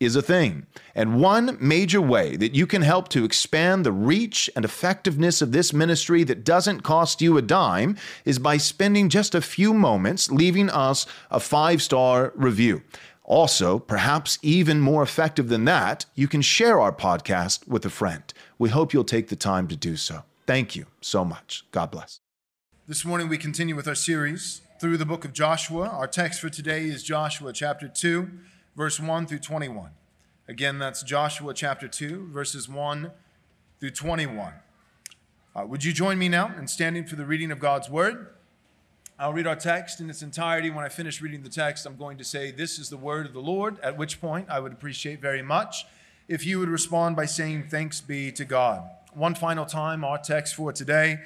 is a thing. And one major way that you can help to expand the reach and effectiveness of this ministry that doesn't cost you a dime is by spending just a few moments leaving us a five star review. Also, perhaps even more effective than that, you can share our podcast with a friend. We hope you'll take the time to do so. Thank you so much. God bless. This morning we continue with our series through the book of Joshua. Our text for today is Joshua chapter 2, verse 1 through 21. Again, that's Joshua chapter 2, verses 1 through 21. Uh, would you join me now in standing for the reading of God's word? I'll read our text in its entirety. When I finish reading the text, I'm going to say, This is the word of the Lord, at which point I would appreciate very much if you would respond by saying, Thanks be to God. One final time, our text for today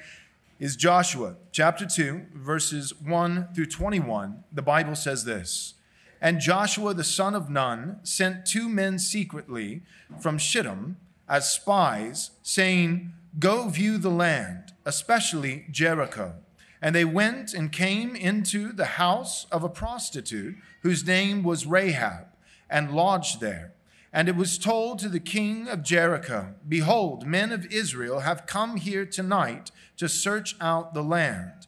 is Joshua chapter 2, verses 1 through 21. The Bible says this And Joshua the son of Nun sent two men secretly from Shittim as spies, saying, Go view the land, especially Jericho. And they went and came into the house of a prostitute whose name was Rahab, and lodged there. And it was told to the king of Jericho, Behold, men of Israel have come here tonight to search out the land.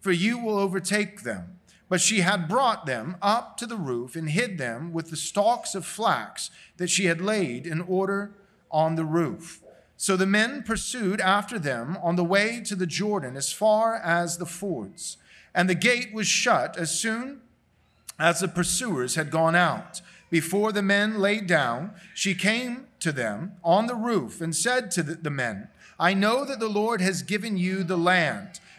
for you will overtake them. But she had brought them up to the roof and hid them with the stalks of flax that she had laid in order on the roof. So the men pursued after them on the way to the Jordan as far as the fords. And the gate was shut as soon as the pursuers had gone out. Before the men lay down, she came to them on the roof and said to the men, I know that the Lord has given you the land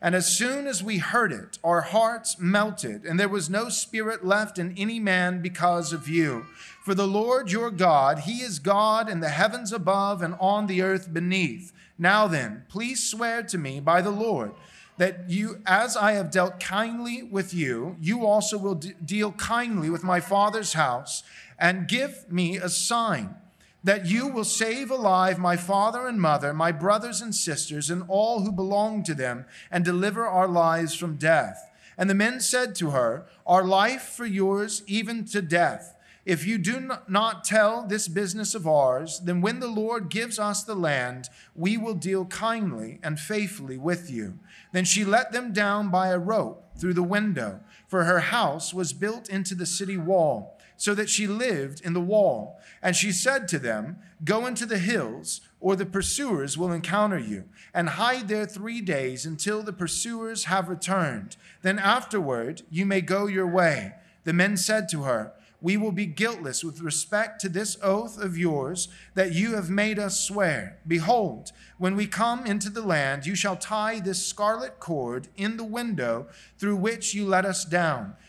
And as soon as we heard it, our hearts melted, and there was no spirit left in any man because of you. For the Lord your God, He is God in the heavens above and on the earth beneath. Now then, please swear to me by the Lord that you, as I have dealt kindly with you, you also will de- deal kindly with my father's house, and give me a sign that you will save alive my father and mother, my brothers and sisters, and all who belong to them, and deliver our lives from death. And the men said to her, Our life for yours, even to death. If you do not tell this business of ours, then when the Lord gives us the land, we will deal kindly and faithfully with you. Then she let them down by a rope through the window, for her house was built into the city wall so that she lived in the wall. And she said to them, Go into the hills, or the pursuers will encounter you, and hide there three days until the pursuers have returned. Then afterward you may go your way. The men said to her, we will be guiltless with respect to this oath of yours that you have made us swear. Behold, when we come into the land, you shall tie this scarlet cord in the window through which you let us down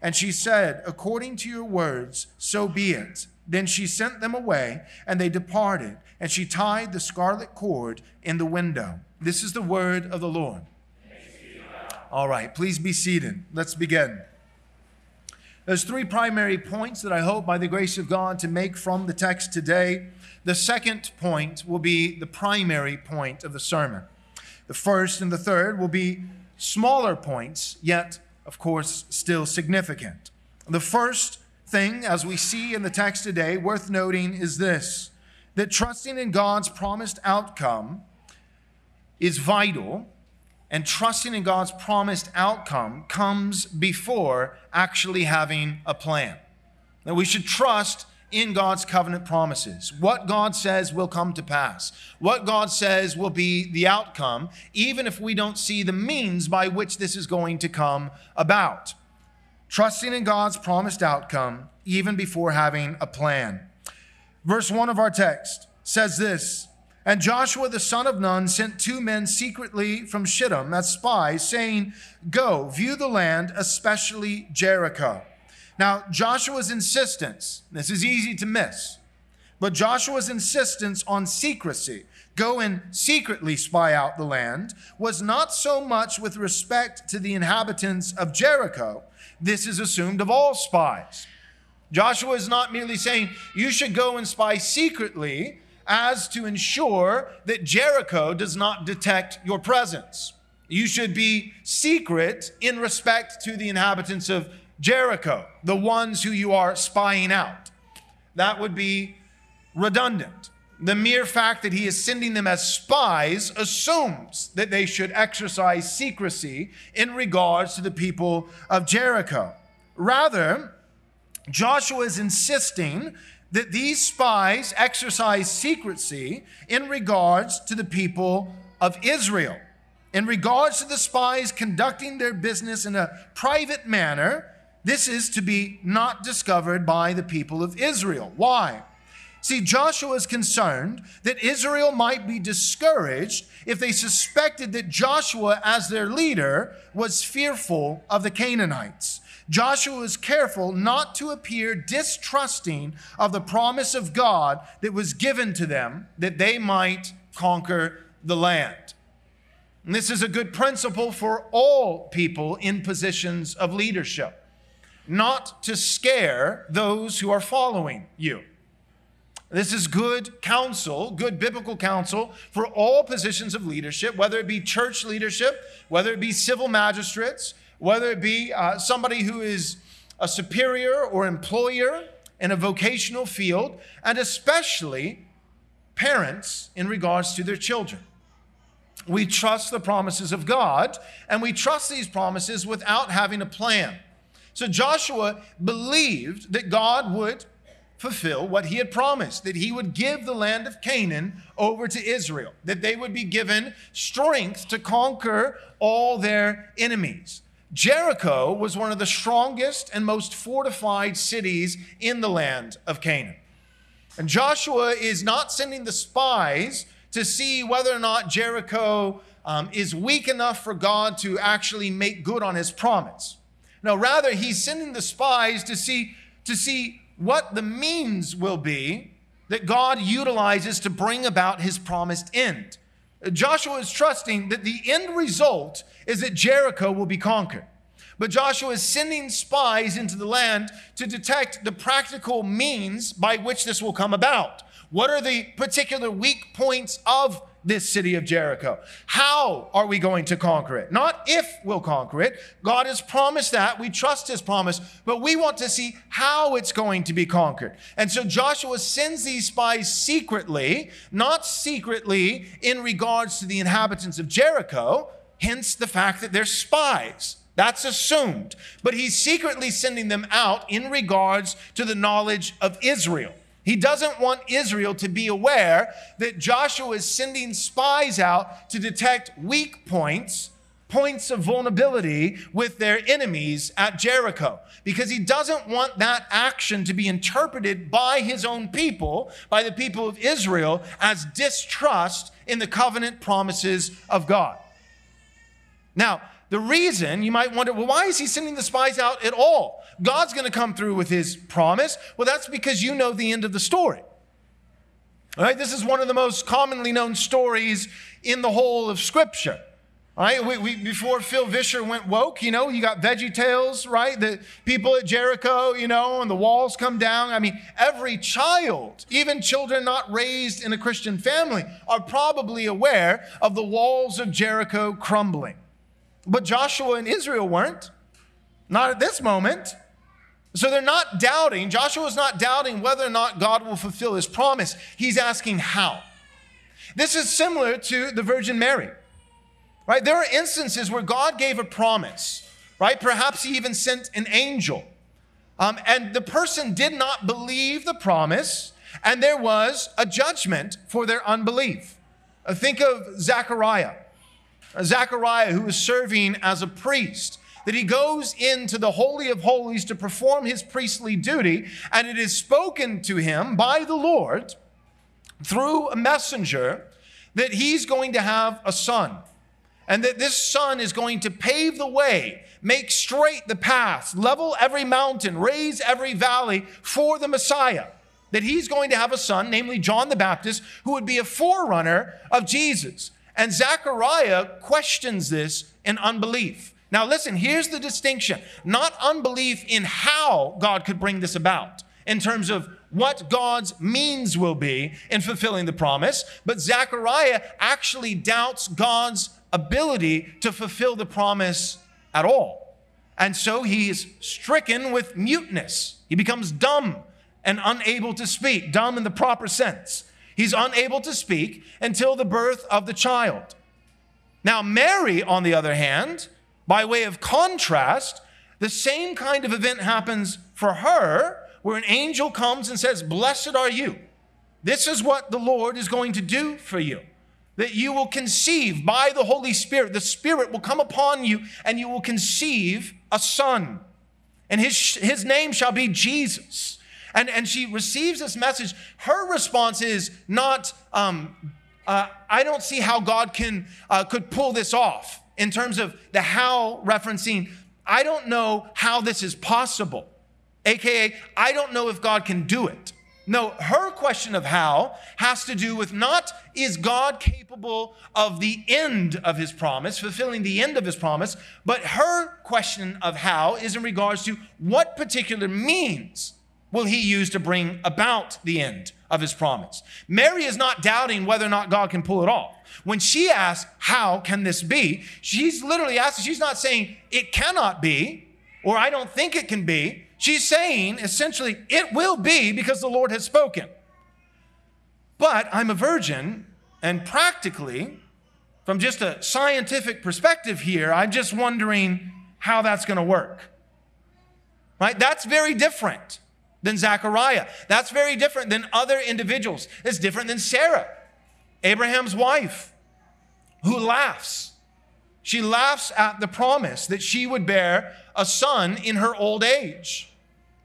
And she said, According to your words, so be it. Then she sent them away, and they departed, and she tied the scarlet cord in the window. This is the word of the Lord. All right, please be seated. Let's begin. There's three primary points that I hope, by the grace of God, to make from the text today. The second point will be the primary point of the sermon. The first and the third will be smaller points, yet, of course, still significant. The first thing, as we see in the text today, worth noting is this that trusting in God's promised outcome is vital and trusting in God's promised outcome comes before actually having a plan. That we should trust in God's covenant promises. What God says will come to pass. What God says will be the outcome, even if we don't see the means by which this is going to come about. Trusting in God's promised outcome, even before having a plan. Verse 1 of our text says this and Joshua the son of Nun sent two men secretly from Shittim as spies, saying, Go, view the land, especially Jericho. Now, Joshua's insistence, this is easy to miss, but Joshua's insistence on secrecy, go and secretly spy out the land, was not so much with respect to the inhabitants of Jericho. This is assumed of all spies. Joshua is not merely saying, You should go and spy secretly as to ensure that Jericho does not detect your presence. You should be secret in respect to the inhabitants of Jericho, the ones who you are spying out. That would be redundant. The mere fact that he is sending them as spies assumes that they should exercise secrecy in regards to the people of Jericho. Rather, Joshua is insisting that these spies exercise secrecy in regards to the people of Israel. In regards to the spies conducting their business in a private manner, this is to be not discovered by the people of Israel. Why? See, Joshua is concerned that Israel might be discouraged if they suspected that Joshua, as their leader, was fearful of the Canaanites. Joshua is careful not to appear distrusting of the promise of God that was given to them that they might conquer the land. And this is a good principle for all people in positions of leadership, not to scare those who are following you. This is good counsel, good biblical counsel for all positions of leadership, whether it be church leadership, whether it be civil magistrates, whether it be uh, somebody who is a superior or employer in a vocational field, and especially parents in regards to their children. We trust the promises of God, and we trust these promises without having a plan. So Joshua believed that God would fulfill what he had promised, that he would give the land of Canaan over to Israel, that they would be given strength to conquer all their enemies. Jericho was one of the strongest and most fortified cities in the land of Canaan. And Joshua is not sending the spies to see whether or not Jericho um, is weak enough for God to actually make good on his promise. No, rather, he's sending the spies to see, to see what the means will be that God utilizes to bring about his promised end. Joshua is trusting that the end result is that Jericho will be conquered. But Joshua is sending spies into the land to detect the practical means by which this will come about. What are the particular weak points of this city of Jericho? How are we going to conquer it? Not if we'll conquer it. God has promised that. We trust his promise, but we want to see how it's going to be conquered. And so Joshua sends these spies secretly, not secretly in regards to the inhabitants of Jericho, hence the fact that they're spies. That's assumed. But he's secretly sending them out in regards to the knowledge of Israel. He doesn't want Israel to be aware that Joshua is sending spies out to detect weak points, points of vulnerability with their enemies at Jericho, because he doesn't want that action to be interpreted by his own people, by the people of Israel, as distrust in the covenant promises of God. Now, the reason you might wonder, well, why is he sending the spies out at all? God's going to come through with his promise. Well, that's because you know the end of the story. All right, this is one of the most commonly known stories in the whole of Scripture. Right? We, we, before Phil Vischer went woke, you know, you got Veggie Tales, right? The people at Jericho, you know, and the walls come down. I mean, every child, even children not raised in a Christian family, are probably aware of the walls of Jericho crumbling. But Joshua and Israel weren't, not at this moment. So they're not doubting, Joshua's not doubting whether or not God will fulfill his promise. He's asking how. This is similar to the Virgin Mary. Right? There are instances where God gave a promise, right? Perhaps he even sent an angel. Um, and the person did not believe the promise, and there was a judgment for their unbelief. Uh, think of Zechariah. Uh, Zechariah, who was serving as a priest, that he goes into the Holy of Holies to perform his priestly duty, and it is spoken to him by the Lord through a messenger that he's going to have a son and that this son is going to pave the way, make straight the paths, level every mountain, raise every valley for the Messiah. That he's going to have a son, namely John the Baptist, who would be a forerunner of Jesus. And Zechariah questions this in unbelief. Now, listen, here's the distinction not unbelief in how God could bring this about, in terms of what God's means will be in fulfilling the promise, but Zechariah actually doubts God's ability to fulfill the promise at all. And so he is stricken with muteness. He becomes dumb and unable to speak, dumb in the proper sense. He's unable to speak until the birth of the child. Now, Mary, on the other hand, by way of contrast, the same kind of event happens for her, where an angel comes and says, Blessed are you. This is what the Lord is going to do for you that you will conceive by the Holy Spirit. The Spirit will come upon you and you will conceive a son. And his, his name shall be Jesus. And, and she receives this message. Her response is not, um, uh, I don't see how God can, uh, could pull this off in terms of the how referencing, I don't know how this is possible. AKA, I don't know if God can do it. No, her question of how has to do with not is God capable of the end of his promise, fulfilling the end of his promise, but her question of how is in regards to what particular means will he use to bring about the end of his promise. Mary is not doubting whether or not God can pull it off. When she asks, How can this be? She's literally asking, she's not saying it cannot be, or I don't think it can be. She's saying essentially, it will be because the Lord has spoken. But I'm a virgin, and practically, from just a scientific perspective here, I'm just wondering how that's going to work. Right? That's very different than Zechariah. That's very different than other individuals. It's different than Sarah, Abraham's wife, who laughs. She laughs at the promise that she would bear a son in her old age.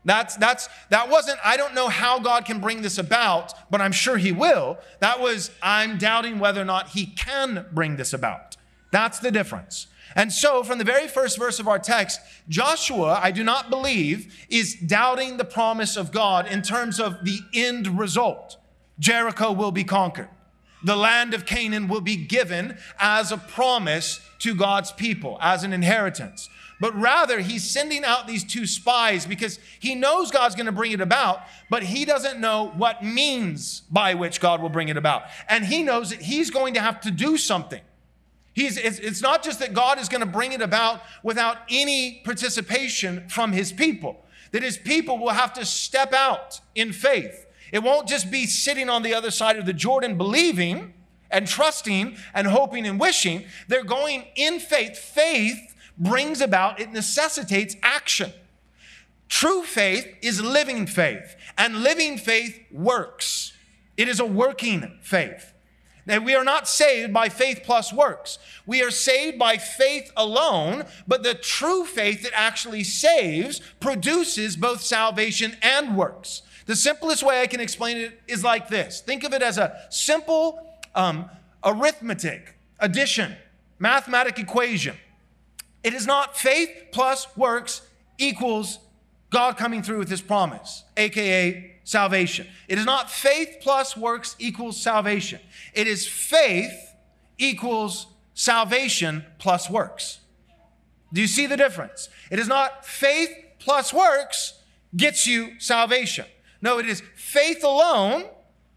That's, that's, that wasn't, I don't know how God can bring this about, but I'm sure He will. That was, I'm doubting whether or not He can bring this about. That's the difference. And so, from the very first verse of our text, Joshua, I do not believe, is doubting the promise of God in terms of the end result. Jericho will be conquered. The land of Canaan will be given as a promise to God's people, as an inheritance but rather he's sending out these two spies because he knows God's going to bring it about, but he doesn't know what means by which God will bring it about. And he knows that he's going to have to do something. He's, it's, it's not just that God is going to bring it about without any participation from his people, that his people will have to step out in faith. It won't just be sitting on the other side of the Jordan believing and trusting and hoping and wishing. They're going in faith. Faith brings about, it necessitates action. True faith is living faith, and living faith works. It is a working faith. Now, we are not saved by faith plus works. We are saved by faith alone, but the true faith that actually saves produces both salvation and works. The simplest way I can explain it is like this think of it as a simple um, arithmetic, addition, mathematic equation. It is not faith plus works equals God coming through with his promise, aka salvation. It is not faith plus works equals salvation. It is faith equals salvation plus works. Do you see the difference? It is not faith plus works gets you salvation. No, it is faith alone,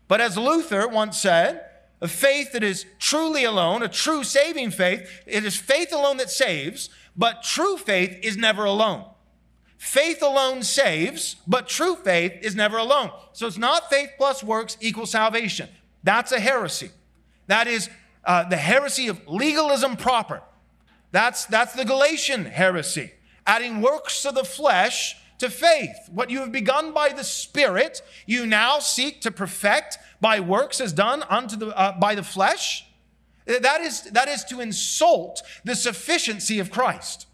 but as Luther once said, a faith that is truly alone, a true saving faith, it is faith alone that saves, but true faith is never alone. Faith alone saves, but true faith is never alone. So it's not faith plus works equals salvation. That's a heresy. That is uh, the heresy of legalism proper. That's, that's the Galatian heresy, adding works of the flesh to faith. What you have begun by the Spirit, you now seek to perfect by works as done unto the, uh, by the flesh. That is, that is to insult the sufficiency of Christ.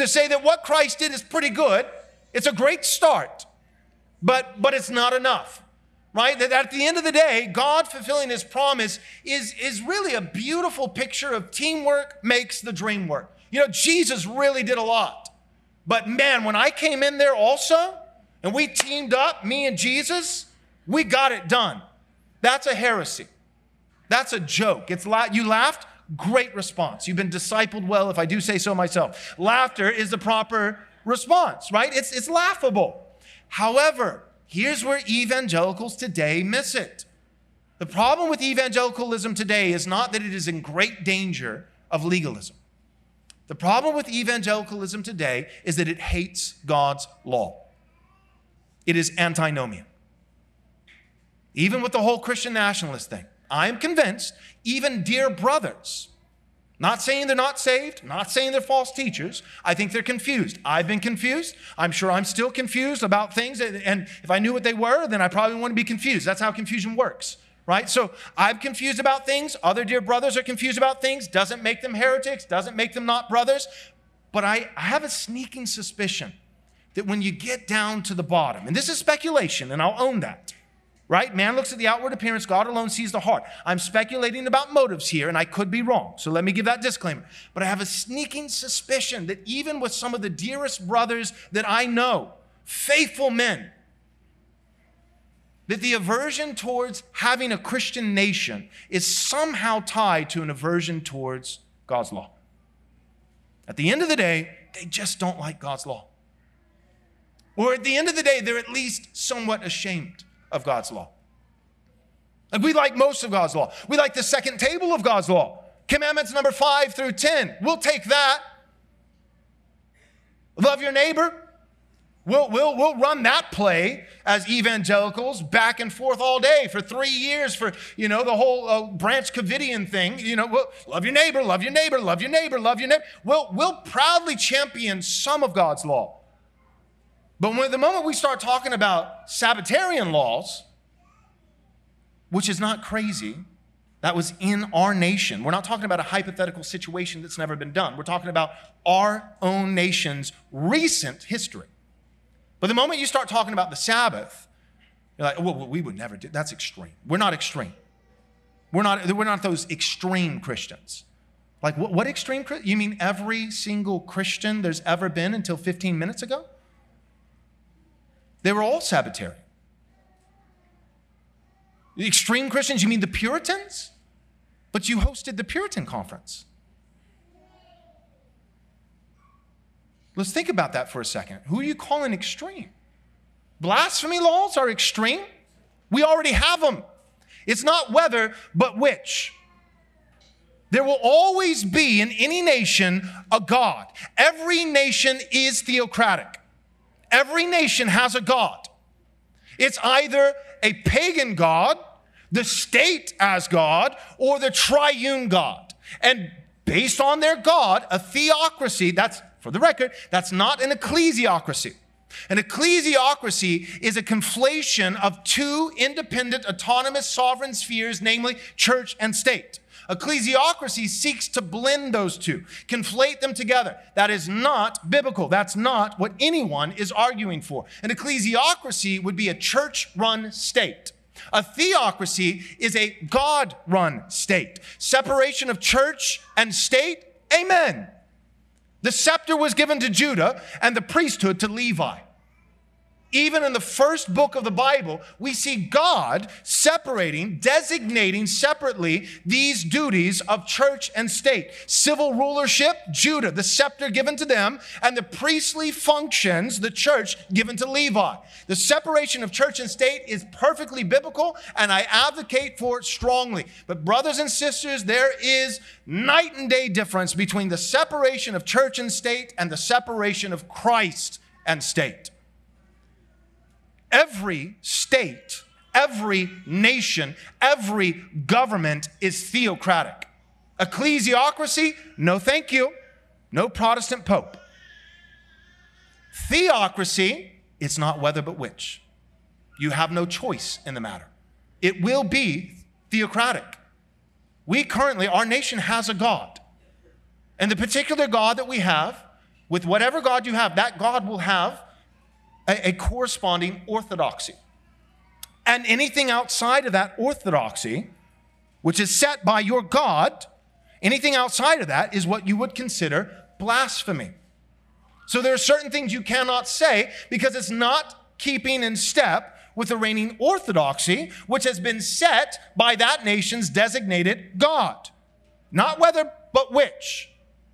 To say that what Christ did is pretty good, it's a great start, but, but it's not enough right? That at the end of the day, God fulfilling his promise is, is really a beautiful picture of teamwork makes the dream work. You know, Jesus really did a lot. But man, when I came in there also, and we teamed up, me and Jesus, we got it done. That's a heresy. That's a joke. It's la- you laughed, great response. You've been discipled well, if I do say so myself. Laughter is the proper response, right? It's, it's laughable. However, here's where evangelicals today miss it. The problem with evangelicalism today is not that it is in great danger of legalism. The problem with evangelicalism today is that it hates God's law. It is antinomian. Even with the whole Christian nationalist thing, I am convinced, even dear brothers, not saying they're not saved, not saying they're false teachers. I think they're confused. I've been confused. I'm sure I'm still confused about things. And if I knew what they were, then I probably wouldn't be confused. That's how confusion works right? So I'm confused about things. Other dear brothers are confused about things. Doesn't make them heretics, doesn't make them not brothers. But I, I have a sneaking suspicion that when you get down to the bottom, and this is speculation, and I'll own that, right? Man looks at the outward appearance, God alone sees the heart. I'm speculating about motives here, and I could be wrong. So let me give that disclaimer. But I have a sneaking suspicion that even with some of the dearest brothers that I know, faithful men, that the aversion towards having a Christian nation is somehow tied to an aversion towards God's law. At the end of the day, they just don't like God's law. Or at the end of the day, they're at least somewhat ashamed of God's law. Like we like most of God's law. We like the second table of God's law. Commandments number five through 10. We'll take that. Love your neighbor. We'll, we'll, we'll run that play as evangelicals back and forth all day for three years for, you know, the whole uh, Branch Covidian thing. You know, we'll, love your neighbor, love your neighbor, love your neighbor, love your neighbor. We'll, we'll proudly champion some of God's law. But when the moment we start talking about Sabbatarian laws, which is not crazy, that was in our nation. We're not talking about a hypothetical situation that's never been done. We're talking about our own nation's recent history. But the moment you start talking about the Sabbath, you're like, well, we would never do that's extreme. We're not extreme. We're not, we're not those extreme Christians. Like, what, what extreme? You mean every single Christian there's ever been until 15 minutes ago? They were all Sabbatarian. The extreme Christians, you mean the Puritans? But you hosted the Puritan conference. Let's think about that for a second. Who are you calling extreme? Blasphemy laws are extreme. We already have them. It's not whether, but which. There will always be in any nation a God. Every nation is theocratic. Every nation has a God. It's either a pagan God, the state as God, or the triune God. And based on their God, a theocracy, that's for the record, that's not an ecclesiocracy. An ecclesiocracy is a conflation of two independent, autonomous, sovereign spheres, namely church and state. Ecclesiocracy seeks to blend those two, conflate them together. That is not biblical. That's not what anyone is arguing for. An ecclesiocracy would be a church run state. A theocracy is a God run state. Separation of church and state, amen. The scepter was given to Judah and the priesthood to Levi. Even in the first book of the Bible, we see God separating, designating separately these duties of church and state. Civil rulership, Judah, the scepter given to them, and the priestly functions, the church, given to Levi. The separation of church and state is perfectly biblical, and I advocate for it strongly. But, brothers and sisters, there is night and day difference between the separation of church and state and the separation of Christ and state. Every state, every nation, every government is theocratic. Ecclesiocracy, no thank you. No Protestant pope. Theocracy, it's not whether but which. You have no choice in the matter. It will be theocratic. We currently, our nation has a God. And the particular God that we have, with whatever God you have, that God will have a, a corresponding orthodoxy. And anything outside of that orthodoxy, which is set by your God, anything outside of that is what you would consider blasphemy. So there are certain things you cannot say because it's not keeping in step with the reigning orthodoxy, which has been set by that nation's designated God. Not whether, but which.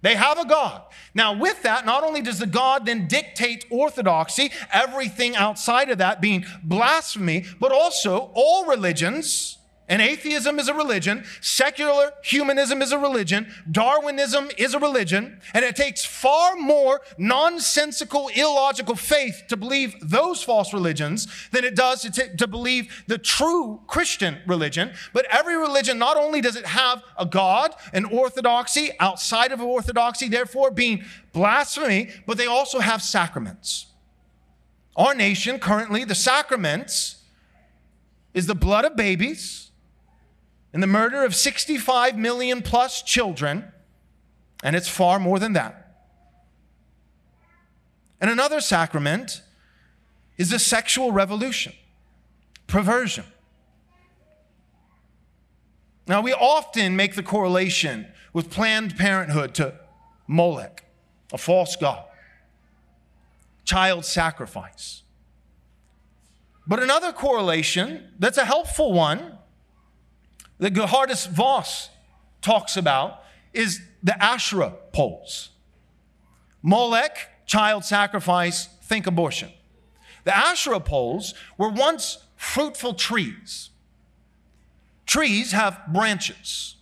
They have a God. Now, with that, not only does the God then dictate orthodoxy, everything outside of that being blasphemy, but also all religions and atheism is a religion, secular humanism is a religion, Darwinism is a religion, and it takes far more nonsensical, illogical faith to believe those false religions than it does to, t- to believe the true Christian religion. But every religion, not only does it have a God, an orthodoxy outside of orthodoxy, therefore being blasphemy, but they also have sacraments. Our nation currently, the sacraments is the blood of babies in the murder of 65 million plus children, and it's far more than that. And another sacrament is the sexual revolution, perversion. Now, we often make the correlation with Planned Parenthood to Molech, a false god, child sacrifice. But another correlation that's a helpful one that Geerhardus Vos talks about is the Asherah poles. Molech, child sacrifice, think abortion. The Asherah poles were once fruitful trees. Trees have branches.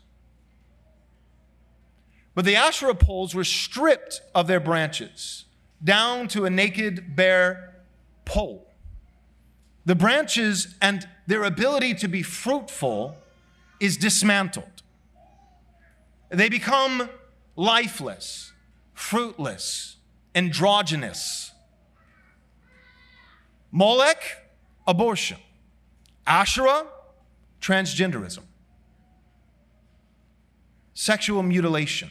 But the Asherah poles were stripped of their branches down to a naked, bare pole. The branches and their ability to be fruitful is dismantled. They become lifeless, fruitless, androgynous. Molech, abortion. Asherah, transgenderism. Sexual mutilation.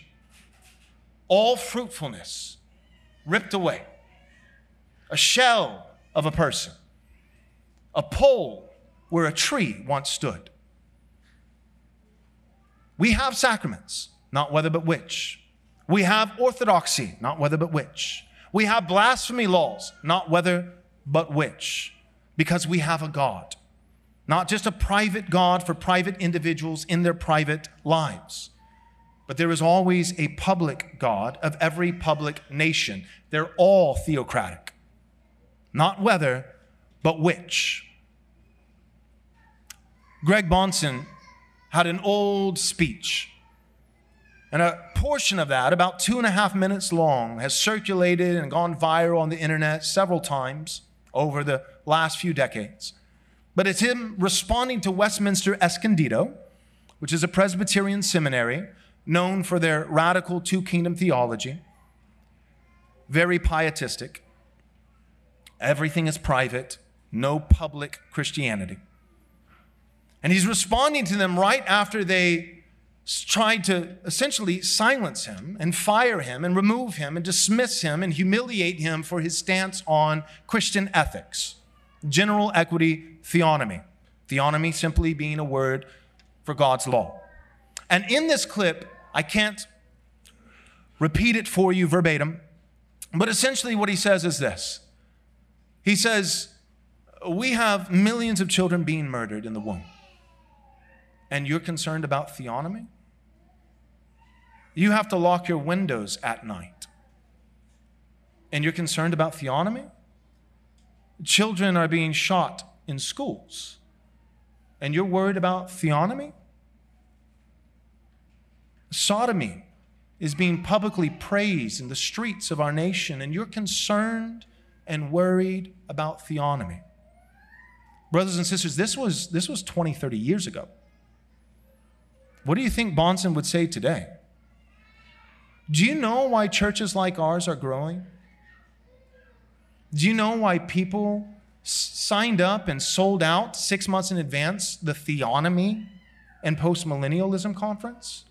All fruitfulness ripped away. A shell of a person. A pole where a tree once stood. We have sacraments, not whether but which. We have orthodoxy, not whether but which. We have blasphemy laws, not whether but which, because we have a God, not just a private God for private individuals in their private lives, but there is always a public God of every public nation. They're all theocratic, not whether but which. Greg Bahnsen had an old speech. And a portion of that, about two and a half minutes long, has circulated and gone viral on the internet several times over the last few decades. But it's him responding to Westminster Escondido, which is a Presbyterian seminary known for their radical two kingdom theology, very pietistic. Everything is private, no public Christianity. And he's responding to them right after they tried to essentially silence him and fire him and remove him and dismiss him and humiliate him for his stance on Christian ethics, general equity theonomy. Theonomy simply being a word for God's law. And in this clip, I can't repeat it for you verbatim, but essentially what he says is this He says, we have millions of children being murdered in the womb. And you're concerned about theonomy? You have to lock your windows at night. And you're concerned about theonomy? Children are being shot in schools. And you're worried about theonomy? Sodomy is being publicly praised in the streets of our nation, and you're concerned and worried about theonomy. Brothers and sisters, this was, this was 20, 30 years ago. What do you think Bahnsen would say today? Do you know why churches like ours are growing? Do you know why people signed up and sold out six months in advance the Theonomy and Postmillennialism Conference?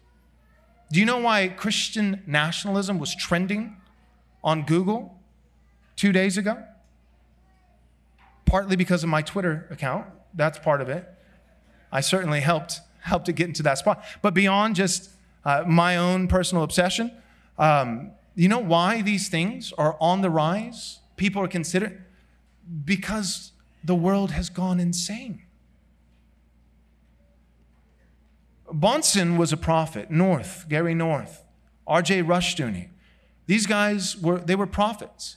Do you know why Christian nationalism was trending on Google two days ago? Partly because of my Twitter account. That's part of it. I certainly helped helped it get into that spot. But beyond just uh, my own personal obsession, um, you know why these things are on the rise? People are considering because the world has gone insane. Bahnsen was a prophet, North, Gary North, R.J. Rushdoony. These guys were, they were prophets.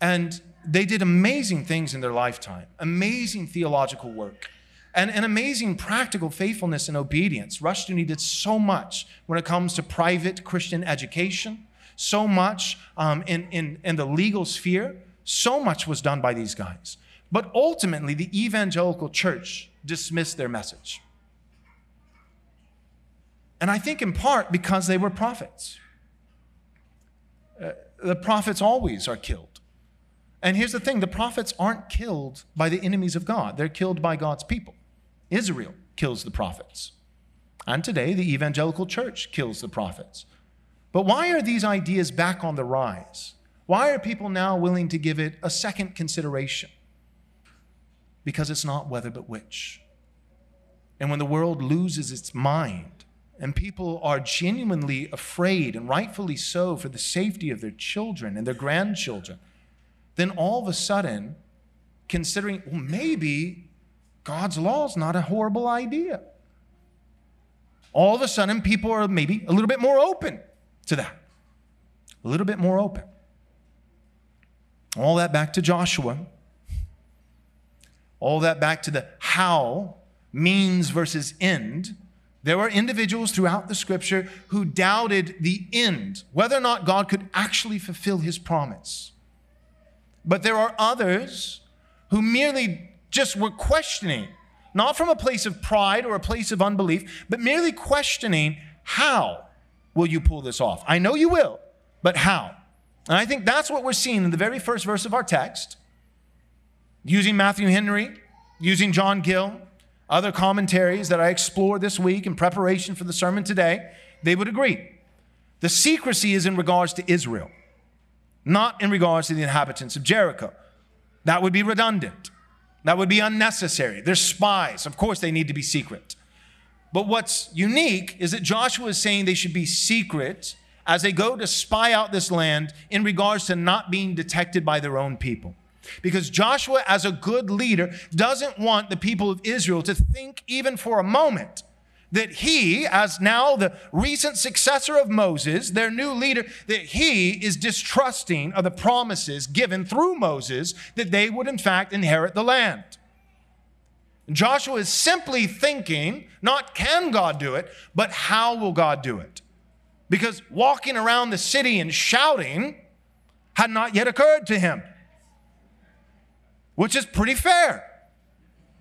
And they did amazing things in their lifetime, amazing theological work, and an amazing practical faithfulness and obedience. Rushdoony did so much when it comes to private Christian education, so much um, in, in, in the legal sphere. So much was done by these guys. But ultimately, the evangelical church dismissed their message. And I think in part because they were prophets. Uh, the prophets always are killed. And here's the thing the prophets aren't killed by the enemies of God, they're killed by God's people. Israel kills the prophets. And today, the evangelical church kills the prophets. But why are these ideas back on the rise? Why are people now willing to give it a second consideration? Because it's not whether but which. And when the world loses its mind, and people are genuinely afraid, and rightfully so, for the safety of their children and their grandchildren, then all of a sudden, considering, well, maybe God's law is not a horrible idea. All of a sudden, people are maybe a little bit more open to that. A little bit more open. All that back to Joshua. All that back to the how, means versus end there were individuals throughout the scripture who doubted the end, whether or not God could actually fulfill his promise. But there are others who merely just were questioning, not from a place of pride or a place of unbelief, but merely questioning how will you pull this off? I know you will, but how? And I think that's what we're seeing in the very first verse of our text, using Matthew Henry, using John Gill, other commentaries that I explored this week in preparation for the sermon today, they would agree. The secrecy is in regards to Israel, not in regards to the inhabitants of Jericho. That would be redundant. That would be unnecessary. They're spies. Of course, they need to be secret. But what's unique is that Joshua is saying they should be secret as they go to spy out this land in regards to not being detected by their own people. Because Joshua, as a good leader, doesn't want the people of Israel to think even for a moment that he, as now the recent successor of Moses, their new leader, that he is distrusting of the promises given through Moses that they would in fact inherit the land. Joshua is simply thinking, not can God do it, but how will God do it? Because walking around the city and shouting had not yet occurred to him which is pretty fair.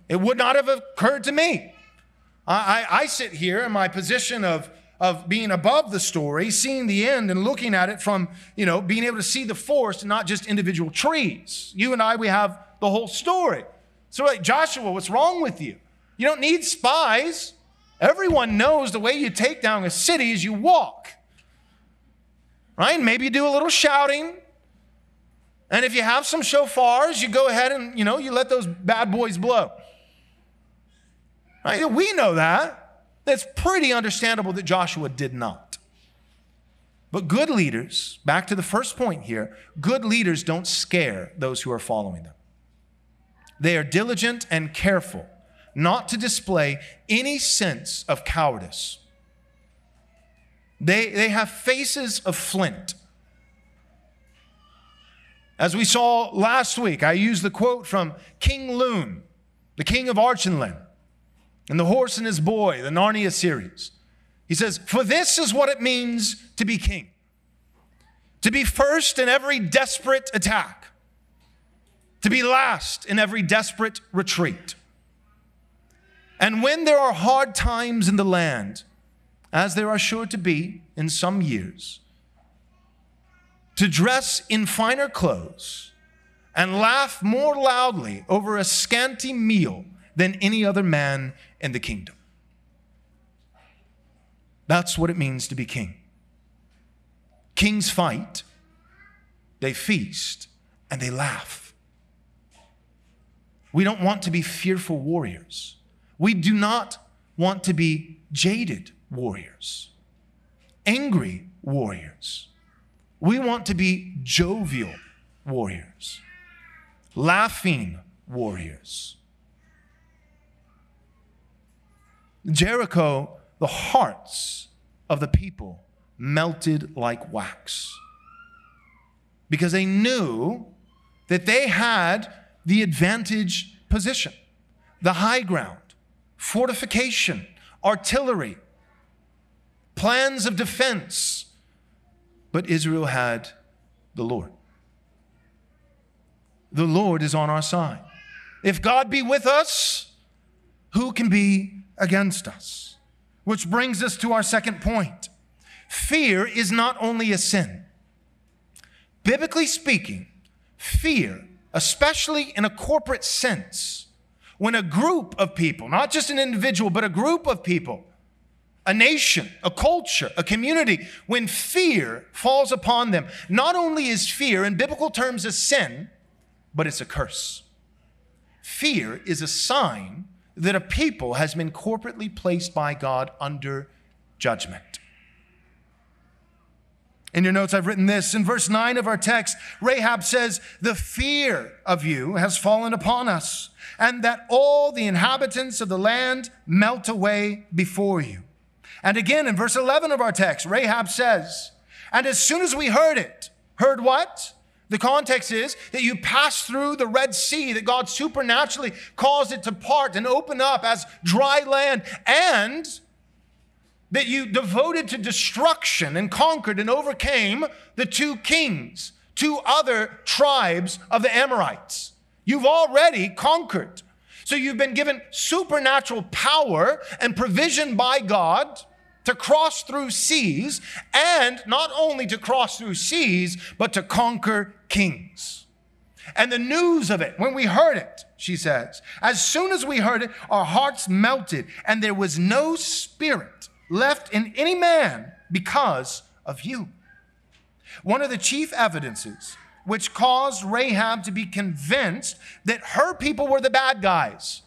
It would not have occurred to me. I, I, sit here in my position of, of being above the story, seeing the end and looking at it from, you know, being able to see the forest and not just individual trees. You and I, we have the whole story. So, like, Joshua, what's wrong with you? You don't need spies. Everyone knows the way you take down a city is you walk. Right? Maybe you do a little shouting, and if you have some shofars, you go ahead and, you know, you let those bad boys blow. Right? We know that. It's pretty understandable that Joshua did not. But good leaders, back to the first point here, good leaders don't scare those who are following them. They are diligent and careful not to display any sense of cowardice. They, they have faces of flint. As we saw last week, I used the quote from King Lune, the king of Archenland, and the horse and his boy, the Narnia series. He says, For this is what it means to be king to be first in every desperate attack, to be last in every desperate retreat. And when there are hard times in the land, as there are sure to be in some years, to dress in finer clothes and laugh more loudly over a scanty meal than any other man in the kingdom. That's what it means to be king. Kings fight, they feast, and they laugh. We don't want to be fearful warriors. We do not want to be jaded warriors, angry warriors. We want to be jovial warriors, laughing warriors. Jericho, the hearts of the people melted like wax because they knew that they had the advantage position, the high ground, fortification, artillery, plans of defense. But Israel had the Lord. The Lord is on our side. If God be with us, who can be against us? Which brings us to our second point. Fear is not only a sin. Biblically speaking, fear, especially in a corporate sense, when a group of people, not just an individual, but a group of people, a nation, a culture, a community, when fear falls upon them, not only is fear in biblical terms a sin, but it's a curse. Fear is a sign that a people has been corporately placed by God under judgment. In your notes, I've written this. In verse 9 of our text, Rahab says, The fear of you has fallen upon us, and that all the inhabitants of the land melt away before you. And again, in verse 11 of our text, Rahab says, And as soon as we heard it, heard what? The context is that you pass through the Red Sea, that God supernaturally caused it to part and open up as dry land, and that you devoted to destruction and conquered and overcame the two kings, two other tribes of the Amorites. You've already conquered. So you've been given supernatural power and provision by God to cross through seas, and not only to cross through seas, but to conquer kings. And the news of it, when we heard it, she says, as soon as we heard it, our hearts melted, and there was no spirit left in any man because of you. One of the chief evidences which caused Rahab to be convinced that her people were the bad guys.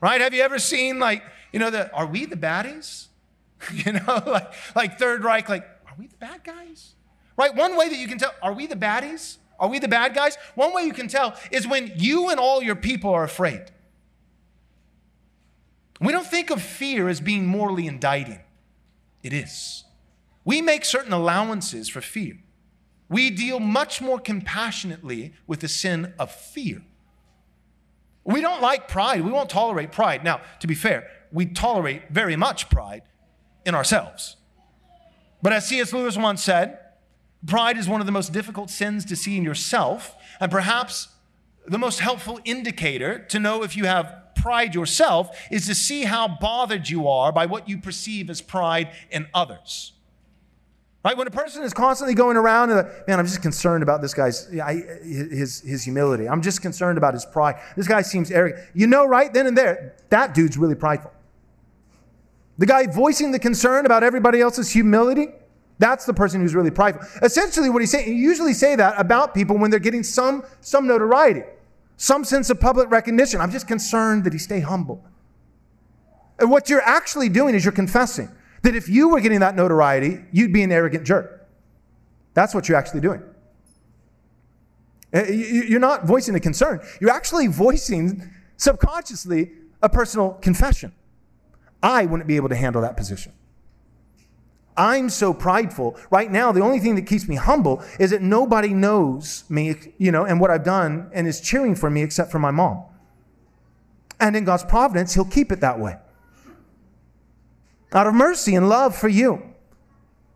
Right? Have you ever seen like, you know, the are we the baddies? you know, like like Third Reich, like, are we the bad guys? Right? One way that you can tell, are we the baddies? Are we the bad guys? One way you can tell is when you and all your people are afraid. We don't think of fear as being morally indicting. It is. We make certain allowances for fear. We deal much more compassionately with the sin of fear. We don't like pride. We won't tolerate pride. Now, to be fair, we tolerate very much pride in ourselves. But as C.S. Lewis once said, pride is one of the most difficult sins to see in yourself, and perhaps the most helpful indicator to know if you have pride yourself is to see how bothered you are by what you perceive as pride in others. Right? When a person is constantly going around and, man, I'm just concerned about this guy's, his, his humility. I'm just concerned about his pride. This guy seems arrogant. You know, right then and there, that dude's really prideful. The guy voicing the concern about everybody else's humility, that's the person who's really prideful. Essentially, what he's saying, you usually say that about people when they're getting some, some notoriety some sense of public recognition. I'm just concerned that he stay humble. And what you're actually doing is you're confessing that if you were getting that notoriety, you'd be an arrogant jerk. That's what you're actually doing. Uh, You're not voicing a concern. You're actually voicing subconsciously a personal confession. I wouldn't be able to handle that position. I'm so prideful. Right now, the only thing that keeps me humble is that nobody knows me, you know, and what I've done and is cheering for me except for my mom. And in God's providence, He'll keep it that way. Out of mercy and love for you,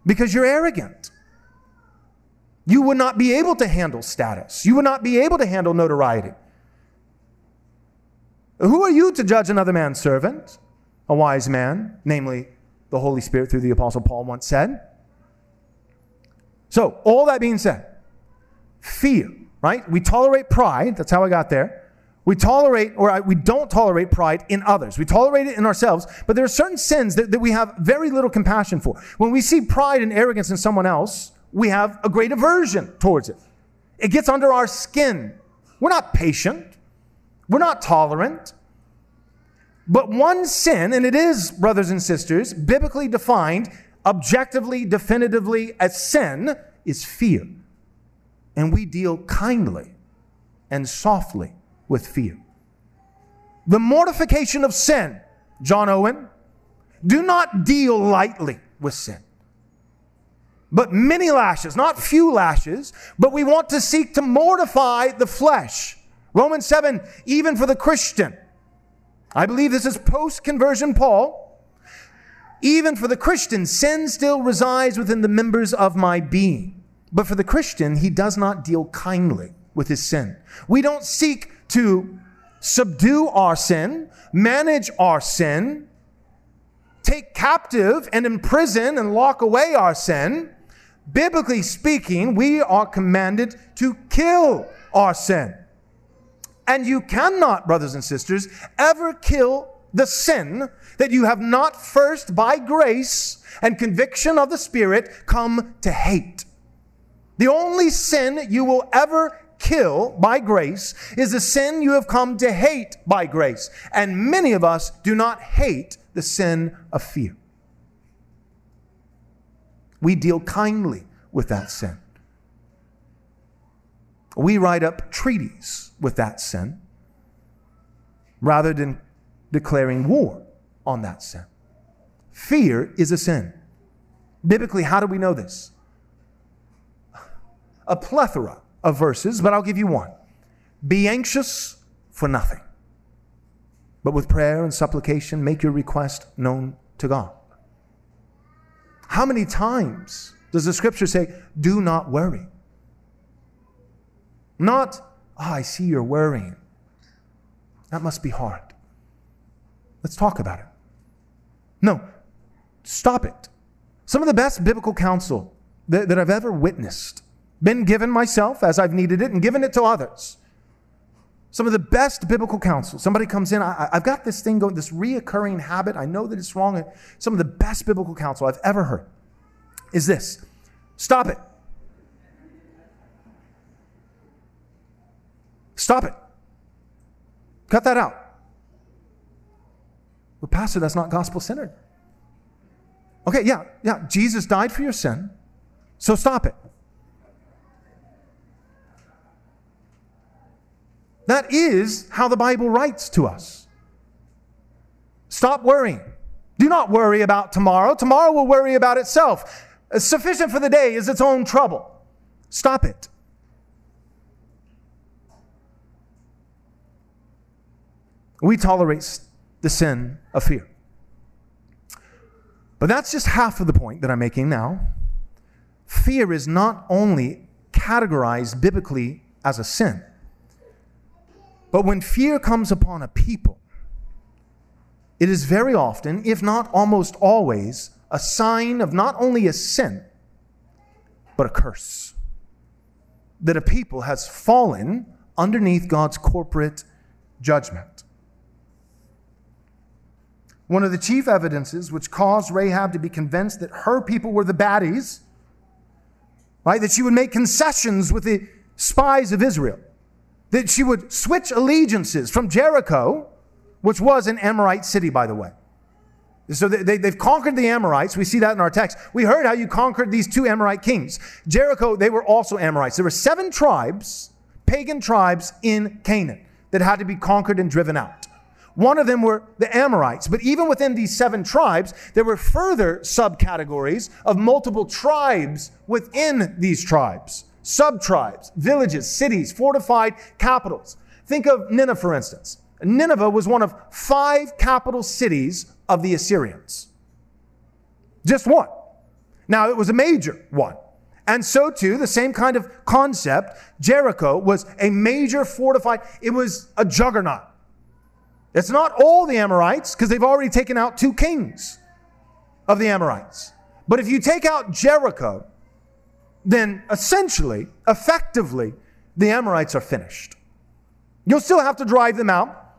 because you're arrogant. You would not be able to handle status. You would not be able to handle notoriety. Who are you to judge another man's servant? A wise man, namely the Holy Spirit through the Apostle Paul once said. So, all that being said, fear, right? We tolerate pride. That's how I got there. We tolerate, or we don't tolerate pride in others. We tolerate it in ourselves, but there are certain sins that, that we have very little compassion for. When we see pride and arrogance in someone else, we have a great aversion towards it. It gets under our skin. We're not patient. We're not tolerant. But one sin, and it is, brothers and sisters, biblically defined, objectively, definitively as sin, is fear. And we deal kindly and softly with fear. The mortification of sin, John Owen, do not deal lightly with sin. But many lashes, not few lashes, but we want to seek to mortify the flesh. Romans 7, even for the Christian. I believe this is post conversion Paul. Even for the Christian, sin still resides within the members of my being. But for the Christian, he does not deal kindly with his sin. We don't seek to subdue our sin, manage our sin, take captive and imprison and lock away our sin. Biblically speaking, we are commanded to kill our sin. And you cannot, brothers and sisters, ever kill the sin that you have not first, by grace and conviction of the Spirit, come to hate. The only sin you will ever kill by grace is the sin you have come to hate by grace. And many of us do not hate the sin of fear. We deal kindly with that sin. We write up treaties with that sin rather than declaring war on that sin. Fear is a sin. Biblically, how do we know this? A plethora of verses, but I'll give you one. Be anxious for nothing, but with prayer and supplication, make your request known to God. How many times does the scripture say, do not worry? Not, oh, I see you're worrying. That must be hard. Let's talk about it. No, stop it. Some of the best biblical counsel that, that I've ever witnessed been given myself as I've needed it and given it to others. Some of the best biblical counsel. Somebody comes in, I, have got this thing going, this reoccurring habit. I know that it's wrong. Some of the best biblical counsel I've ever heard is this stop it. Stop it. Cut that out. But, Pastor, that's not gospel centered. Okay, yeah, yeah. Jesus died for your sin, so stop it. That is how the Bible writes to us. Stop worrying. Do not worry about tomorrow. Tomorrow will worry about itself. Sufficient for the day is its own trouble. Stop it. We tolerate the sin of fear. But that's just half of the point that I'm making now. Fear is not only categorized biblically as a sin, but when fear comes upon a people, it is very often, if not almost always, a sign of not only a sin, but a curse. That a people has fallen underneath God's corporate judgment. One of the chief evidences which caused Rahab to be convinced that her people were the baddies, right, that she would make concessions with the spies of Israel that she would switch allegiances from Jericho, which was an Amorite city, by the way. So they, have conquered the Amorites. We see that in our text. We heard how you conquered these two Amorite kings. Jericho, they were also Amorites. There were seven tribes pagan tribes in Canaan that had to be conquered and driven out. One of them were the Amorites. But even within these seven tribes, there were further subcategories of multiple tribes within these tribes sub tribes, villages, cities, fortified capitals. Think of Nineveh, for instance. Nineveh was one of five capital cities of the Assyrians. Just one. Now, it was a major one. And so too, the same kind of concept, Jericho was a major fortified, it was a juggernaut. It's not all the Amorites, because they've already taken out two kings of the Amorites. But if you take out Jericho, then essentially, effectively, the Amorites are finished. You'll still have to drive them out,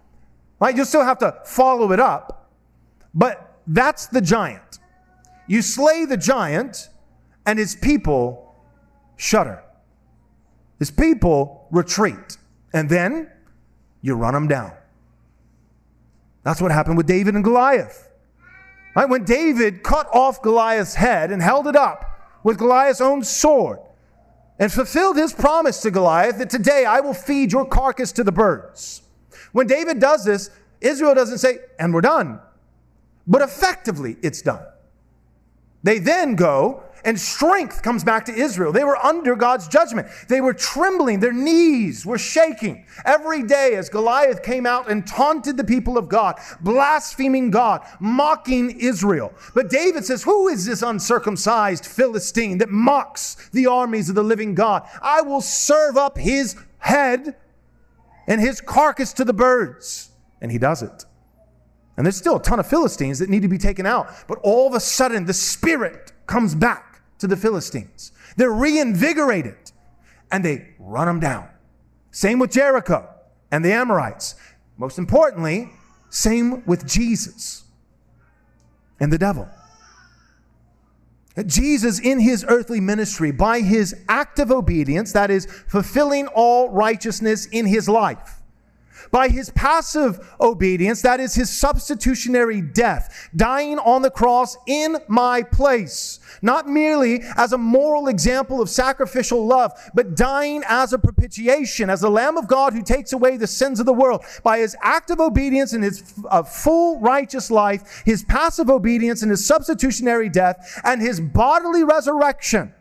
right? You'll still have to follow it up, but that's the giant. You slay the giant, and his people shudder. His people retreat, and then you run them down. That's what happened with David and Goliath. Right? When David cut off Goliath's head and held it up with Goliath's own sword and fulfilled his promise to Goliath that today I will feed your carcass to the birds. When David does this, Israel doesn't say, and we're done. But effectively, it's done. They then go and strength comes back to Israel. They were under God's judgment. They were trembling. Their knees were shaking every day as Goliath came out and taunted the people of God, blaspheming God, mocking Israel. But David says, Who is this uncircumcised Philistine that mocks the armies of the living God? I will serve up his head and his carcass to the birds. And he does it. And there's still a ton of Philistines that need to be taken out. But all of a sudden, the Spirit comes back to the Philistines. They're reinvigorated and they run them down. Same with Jericho and the Amorites. Most importantly, same with Jesus and the devil. Jesus, in his earthly ministry, by his active obedience, that is, fulfilling all righteousness in his life, by his passive obedience, that is his substitutionary death, dying on the cross in my place, not merely as a moral example of sacrificial love, but dying as a propitiation, as the Lamb of God who takes away the sins of the world. By his active obedience and his uh, full righteous life, his passive obedience and his substitutionary death, and his bodily resurrection,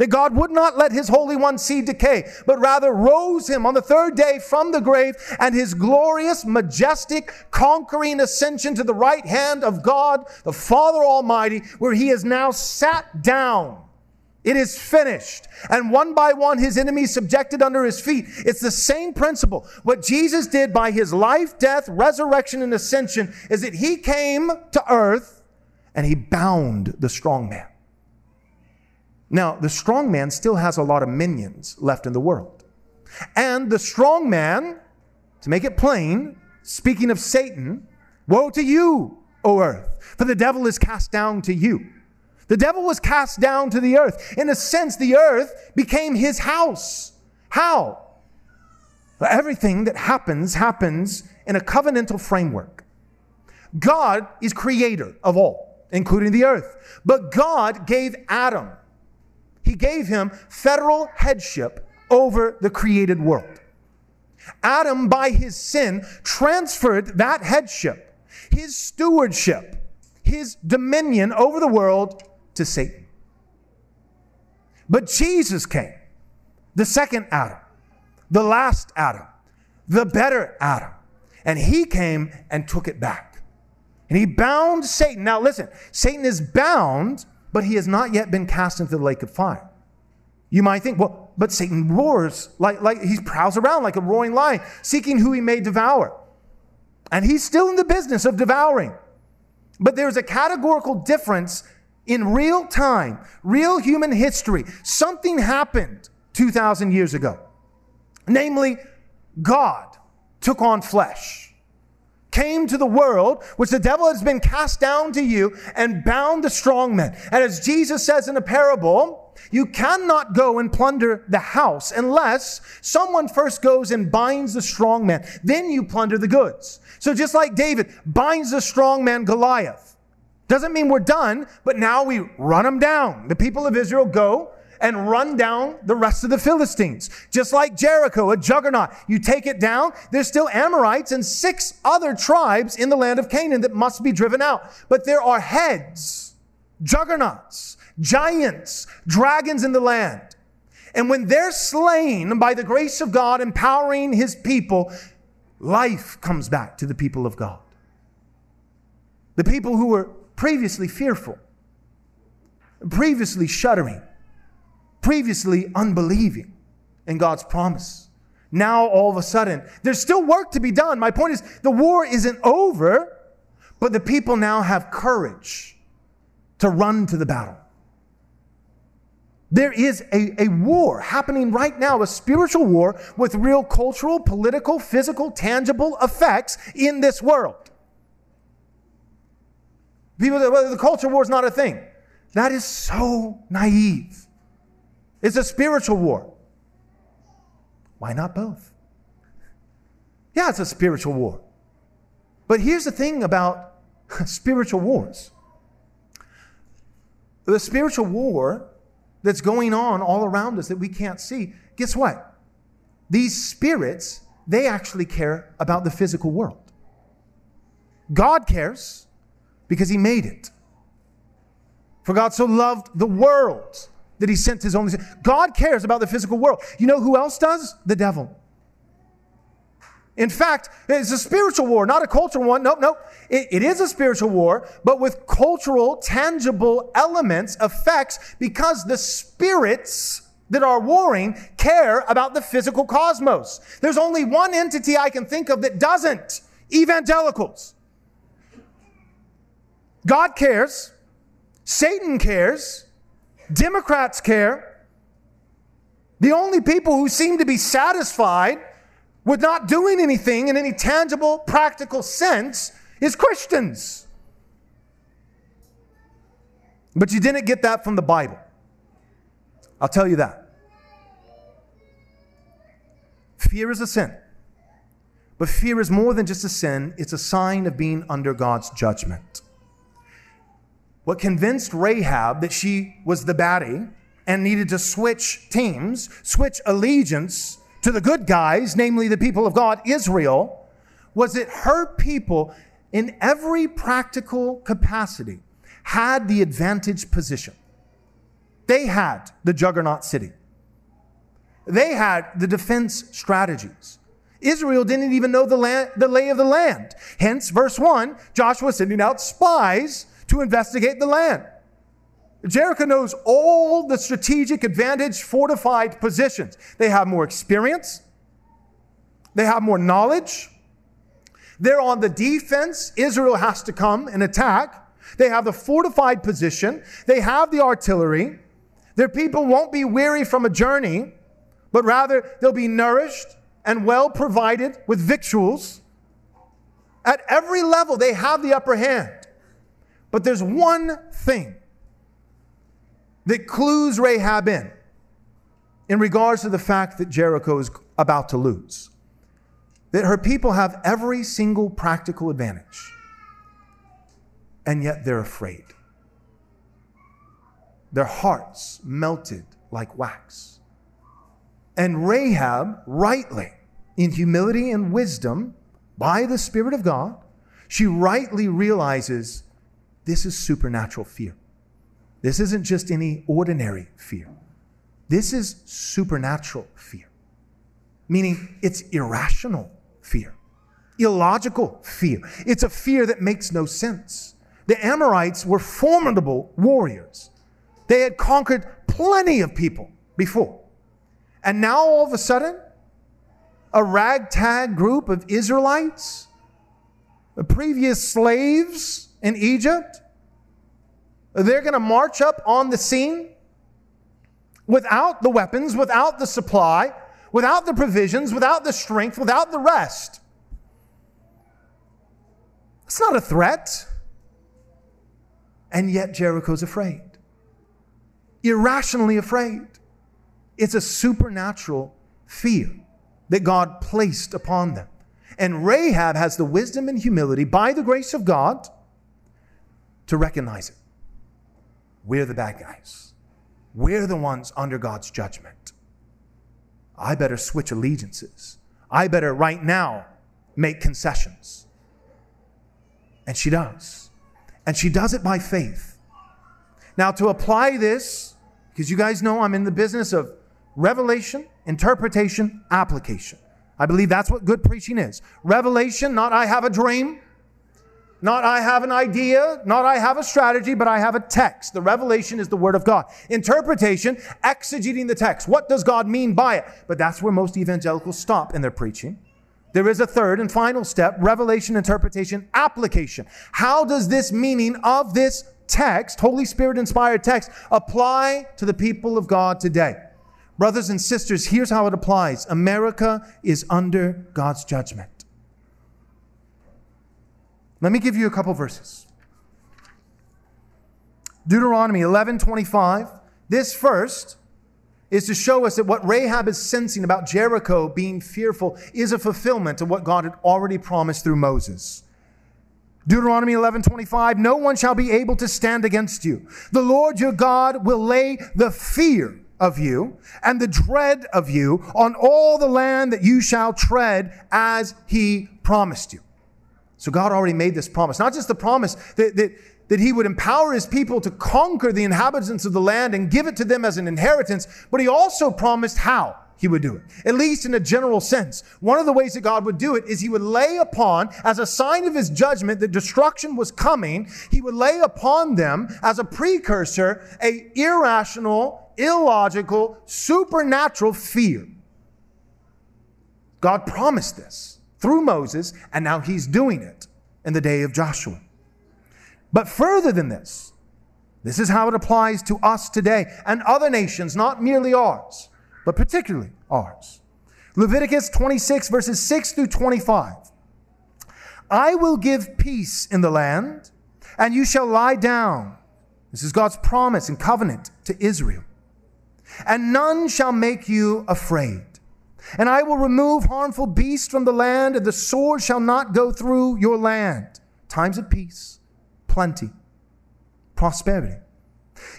that God would not let his Holy One see decay, but rather rose him on the third day from the grave and his glorious, majestic, conquering ascension to the right hand of God, the Father Almighty, where he is now sat down. It is finished. And one by one, his enemies subjected under his feet. It's the same principle. What Jesus did by his life, death, resurrection, and ascension is that he came to earth and he bound the strong man. Now, the strong man still has a lot of minions left in the world. And the strong man, to make it plain, speaking of Satan, woe to you, O earth, for the devil is cast down to you. The devil was cast down to the earth. In a sense, the earth became his house. How? Everything that happens, happens in a covenantal framework. God is creator of all, including the earth. But God gave Adam he gave him federal headship over the created world. Adam, by his sin, transferred that headship, his stewardship, his dominion over the world to Satan. But Jesus came, the second Adam, the last Adam, the better Adam, and he came and took it back. And he bound Satan. Now, listen, Satan is bound but he has not yet been cast into the lake of fire. You might think, well, but Satan roars like, like he prowls around like a roaring lion, seeking who he may devour. And he's still in the business of devouring. But there's a categorical difference in real time, real human history. Something happened 2,000 years ago. Namely, God took on flesh came to the world, which the devil has been cast down to you and bound the strong men. And as Jesus says in a parable, you cannot go and plunder the house unless someone first goes and binds the strong man. Then you plunder the goods. So just like David binds the strong man Goliath, doesn't mean we're done, but now we run him down. The people of Israel go and run down the rest of the Philistines. Just like Jericho, a juggernaut. You take it down, there's still Amorites and six other tribes in the land of Canaan that must be driven out. But there are heads, juggernauts, giants, dragons in the land. And when they're slain by the grace of God empowering his people, life comes back to the people of God. The people who were previously fearful, previously shuddering, previously unbelieving in God's promise. Now, all of a sudden, there's still work to be done. My point is, the war isn't over, but the people now have courage to run to the battle. There is a, a war happening right now, a spiritual war with real cultural, political, physical, tangible effects in this world. People say, well, the culture war is not a thing. That is so naive. It's a spiritual war. Why not both? Yeah, it's a spiritual war. But here's the thing about spiritual wars the spiritual war that's going on all around us that we can't see, guess what? These spirits, they actually care about the physical world. God cares because he made it. For God so loved the world that he sent his only son. God cares about the physical world. You know who else does? The devil. In fact, it's a spiritual war, not a cultural one. Nope, nope. It, it is a spiritual war, but with cultural, tangible elements, effects, because the spirits that are warring care about the physical cosmos. There's only one entity I can think of that doesn't evangelicals. God cares, Satan cares, Democrats care. The only people who seem to be satisfied with not doing anything in any tangible, practical sense is Christians. But you didn't get that from the Bible. I'll tell you that. Fear is a sin. But fear is more than just a sin, it's a sign of being under God's judgment. What convinced Rahab that she was the baddie and needed to switch teams, switch allegiance to the good guys, namely the people of God, Israel, was that her people, in every practical capacity, had the advantage position. They had the juggernaut city. They had the defense strategies. Israel didn't even know the, land, the lay of the land. Hence, verse 1 Joshua sending out spies to investigate the land. Jericho knows all the strategic advantage fortified positions. They have more experience, they have more knowledge. They're on the defense. Israel has to come and attack. They have the fortified position, they have the artillery. Their people won't be weary from a journey, but rather they'll be nourished and well provided with victuals. At every level, they have the upper hand. But there's one thing that clues Rahab in in regards to the fact that Jericho is about to lose. That her people have every single practical advantage, and yet they're afraid. Their hearts melted like wax. And Rahab, rightly, in humility and wisdom, by the Spirit of God, she rightly realizes this is supernatural fear. This isn't just any ordinary fear. This is supernatural fear, meaning it's irrational fear, illogical fear. It's a fear that makes no sense. The Amorites were formidable warriors. They had conquered plenty of people before. And now all of a sudden, a ragtag group of Israelites, the previous slaves in Egypt, they're going to march up on the scene without the weapons, without the supply, without the provisions, without the strength, without the rest. It's not a threat. And yet Jericho's afraid. Irrationally afraid. It's a supernatural fear that God placed upon them. And Rahab has the wisdom and humility by the grace of God to recognize it. We're the bad guys. We're the ones under God's judgment. I better switch allegiances. I better right now make concessions. And she does. And she does it by faith. Now, to apply this, because you guys know I'm in the business of revelation, interpretation, application. I believe that's what good preaching is. Revelation, not I have a dream, not I have an idea, not I have a strategy, but I have a text. The revelation is the word of God. Interpretation, exegeting the text. What does God mean by it? But that's where most evangelicals stop in their preaching. There is a third and final step revelation, interpretation, application. How does this meaning of this text, Holy Spirit inspired text, apply to the people of God today? Brothers and sisters, here's how it applies America is under God's judgment. Let me give you a couple verses. Deuteronomy 11:25. This first is to show us that what Rahab is sensing about Jericho being fearful is a fulfillment of what God had already promised through Moses. Deuteronomy 11:25 No one shall be able to stand against you. The Lord your God will lay the fear of you and the dread of you on all the land that you shall tread as he promised you. So God already made this promise. Not just the promise that, that, that he would empower his people to conquer the inhabitants of the land and give it to them as an inheritance, but he also promised how he would do it, at least in a general sense. One of the ways that God would do it is he would lay upon, as a sign of his judgment that destruction was coming, he would lay upon them as a precursor a irrational, illogical, supernatural fear. God promised this through Moses, and now he's doing it in the day of Joshua. But further than this, this is how it applies to us today and other nations, not merely ours, but particularly ours. Leviticus 26, verses 6 through 25. I will give peace in the land, and you shall lie down. This is God's promise and covenant to Israel. And none shall make you afraid. And I will remove harmful beasts from the land, and the sword shall not go through your land. Times of peace, plenty, prosperity.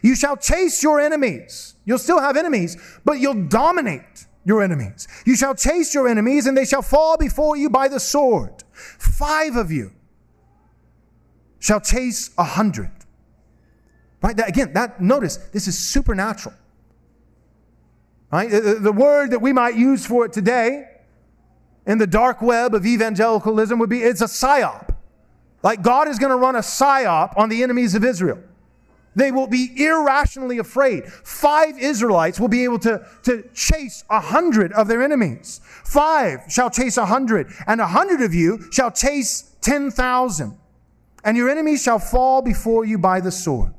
You shall chase your enemies. You'll still have enemies, but you'll dominate your enemies. You shall chase your enemies, and they shall fall before you by the sword. Five of you shall chase a hundred. Right? That, again, that notice this is supernatural. Right? The, word that we might use for it today in the dark web of evangelicalism would be it's a psyop. Like God is going to run a psyop on the enemies of Israel. They will be irrationally afraid. Five Israelites will be able to, to chase a hundred of their enemies. Five shall chase a hundred, and a hundred of you shall chase ten thousand. And your enemies shall fall before you by the sword.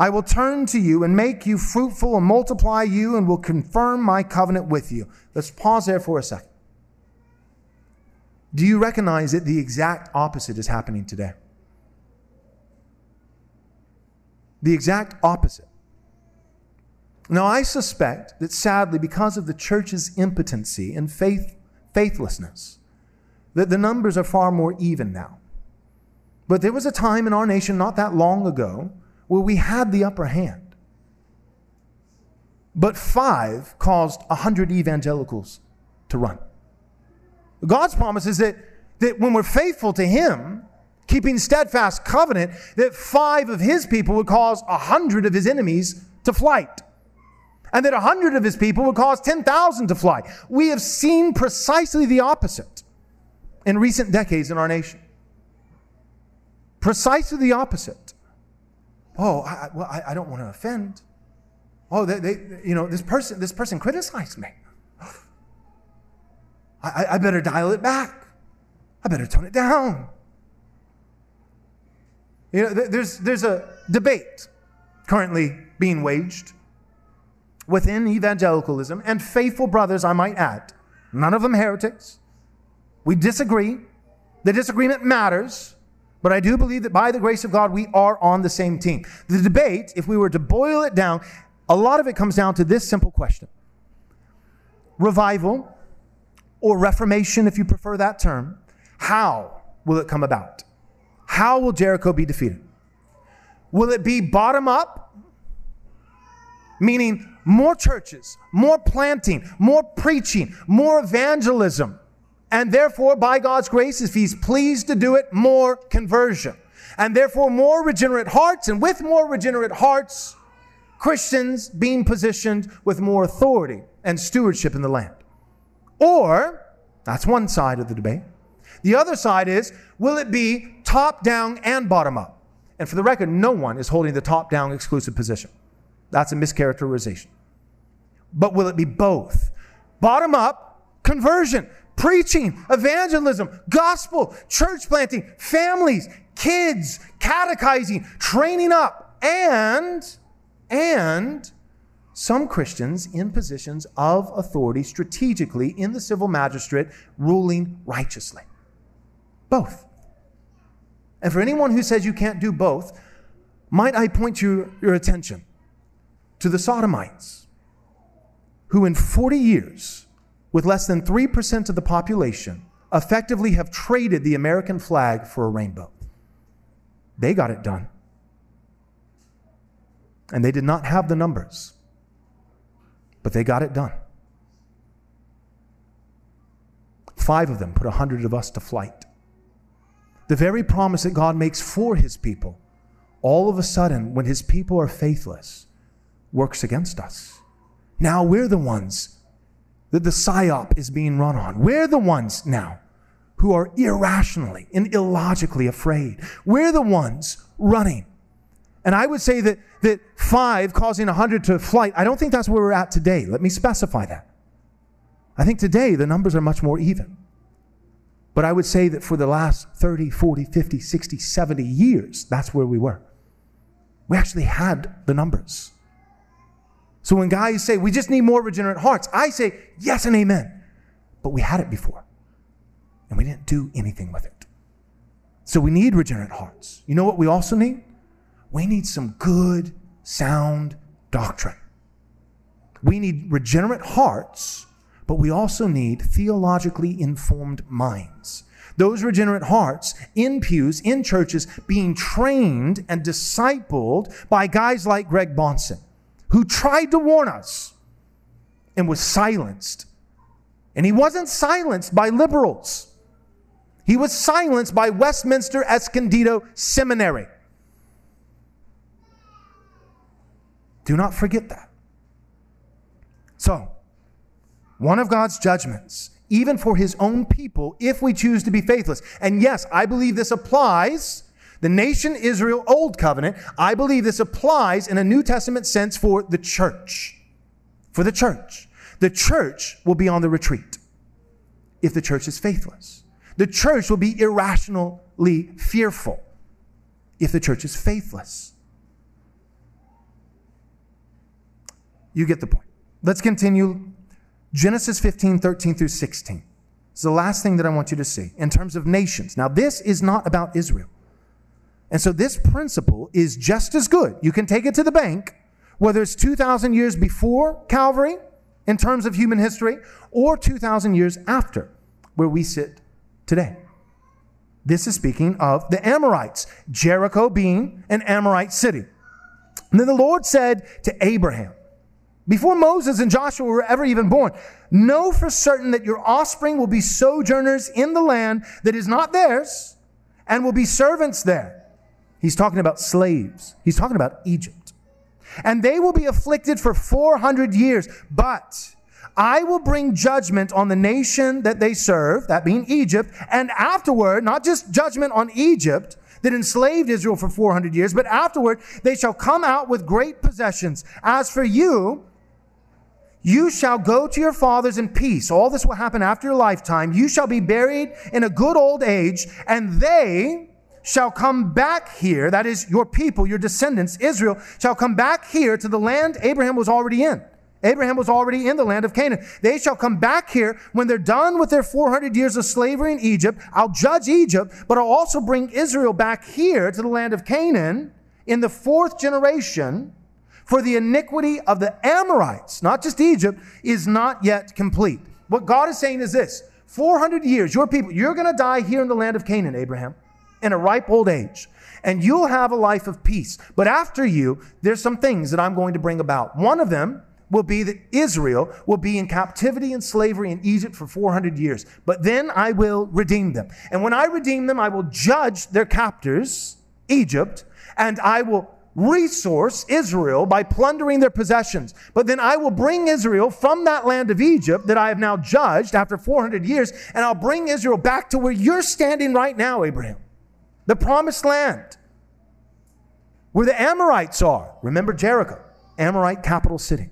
I will turn to you and make you fruitful and multiply you and will confirm my covenant with you. Let's pause there for a second. Do you recognize that the exact opposite is happening today? The exact opposite. Now, I suspect that sadly, because of the church's impotency and faith, faithlessness, that the numbers are far more even now. But there was a time in our nation not that long ago where we had the upper hand. But five caused a hundred evangelicals to run. God's promise is that, that when we're faithful to Him, keeping steadfast covenant, that five of His people would cause a hundred of His enemies to flight. And that a hundred of His people would cause 10,000 to fly. We have seen precisely the opposite in recent decades in our nation. Precisely the opposite. Oh, I, well, I, I don't want to offend. Oh, they, they, you know, this person, this person criticized me. I, I better dial it back. I better tone it down. You know, there's, there's a debate currently being waged within evangelicalism and faithful brothers, I might add. None of them heretics. We disagree. The disagreement matters. But I do believe that by the grace of God, we are on the same team. The debate, if we were to boil it down, a lot of it comes down to this simple question Revival, or reformation, if you prefer that term, how will it come about? How will Jericho be defeated? Will it be bottom up? meaning more churches, more planting, more preaching, more evangelism. And therefore, by God's grace, if He's pleased to do it, more conversion. And therefore, more regenerate hearts. And with more regenerate hearts, Christians being positioned with more authority and stewardship in the land. Or, that's one side of the debate. The other side is, will it be top down and bottom up? And for the record, no one is holding the top down exclusive position. That's a mischaracterization. But will it be both? Bottom up, conversion, preaching, evangelism, gospel, church planting, families, kids, catechizing, training up, and, and some Christians in positions of authority strategically in the civil magistrate ruling righteously. Both. And for anyone who says you can't do both, might I point you, your attention to the Sodomites, who in 40 years, with less than 3% of the population, effectively have traded the American flag for a rainbow. They got it done. And they did not have the numbers, but they got it done. Five of them put a hundred of us to flight. The very promise that God makes for his people, all of a sudden, when his people are faithless, works against us. Now we're the ones that the psyop is being run on. We're the ones now who are irrationally and illogically afraid. We're the ones running. And I would say that, that five causing a hundred to flight, I don't think that's where we're at today. Let me specify that. I think today the numbers are much more even. But I would say that for the last 30, 40, 50, 60, 70 years, that's where we were. We actually had the numbers. So when guys say, we just need more regenerate hearts, I say, yes and amen. But we had it before, and we didn't do anything with it. So we need regenerate hearts. You know what we also need? We need some good, sound doctrine. We need regenerate hearts but we also need theologically informed minds. Those regenerate hearts in pews, in churches, being trained and discipled by guys like Greg Bahnsen, who tried to warn us and was silenced. And he wasn't silenced by liberals. He was silenced by Westminster Escondido Seminary. Do not forget that. So, one of God's judgments, even for his own people, if we choose to be faithless. And yes, I believe this applies. The nation Israel, Old Covenant, I believe this applies in a New Testament sense for the church. For the church. The church will be on the retreat if the church is faithless. The church will be irrationally fearful if the church is faithless. You get the point. Let's continue Genesis 15, 13 through 16. It's the last thing that I want you to see in terms of nations. Now, this is not about Israel. And so this principle is just as good. You can take it to the bank, whether it's 2,000 years before Calvary in terms of human history or 2,000 years after where we sit today. This is speaking of the Amorites, Jericho being an Amorite city. And then the Lord said to Abraham, before Moses and Joshua were ever even born. Know for certain that your offspring will be sojourners in the land that is not theirs and will be servants there. He's talking about slaves. He's talking about Egypt. And they will be afflicted for 400 years, but I will bring judgment on the nation that they serve, that being Egypt, and afterward, not just judgment on Egypt, that enslaved Israel for 400 years, but afterward they shall come out with great possessions. As for you, you shall go to your fathers in peace. All this will happen after your lifetime. You shall be buried in a good old age, and they shall come back here. That is, your people, your descendants, Israel, shall come back here to the land Abraham was already in. Abraham was already in the land of Canaan. They shall come back here when they're done with their 400 years of slavery in Egypt. I'll judge Egypt, but I'll also bring Israel back here to the land of Canaan in the fourth generation for the iniquity of the Amorites, not just Egypt, is not yet complete. What God is saying is this 400 years, your people, you're going to die here in the land of Canaan, Abraham, in a ripe old age. and you'll have a life of peace. But after you, there's some things that I'm going to bring about. One of them will be that Israel will be in captivity and slavery in Egypt for 400 years. But then I will redeem them. And when I redeem them, I will judge their captors, Egypt, and I will resource Israel by plundering their possessions. But then I will bring Israel from that land of Egypt that I have now judged after 400 years, and I'll bring Israel back to where you're standing right now, Abraham, the promised land, where the Amorites are. Remember Jericho, Amorite capital city.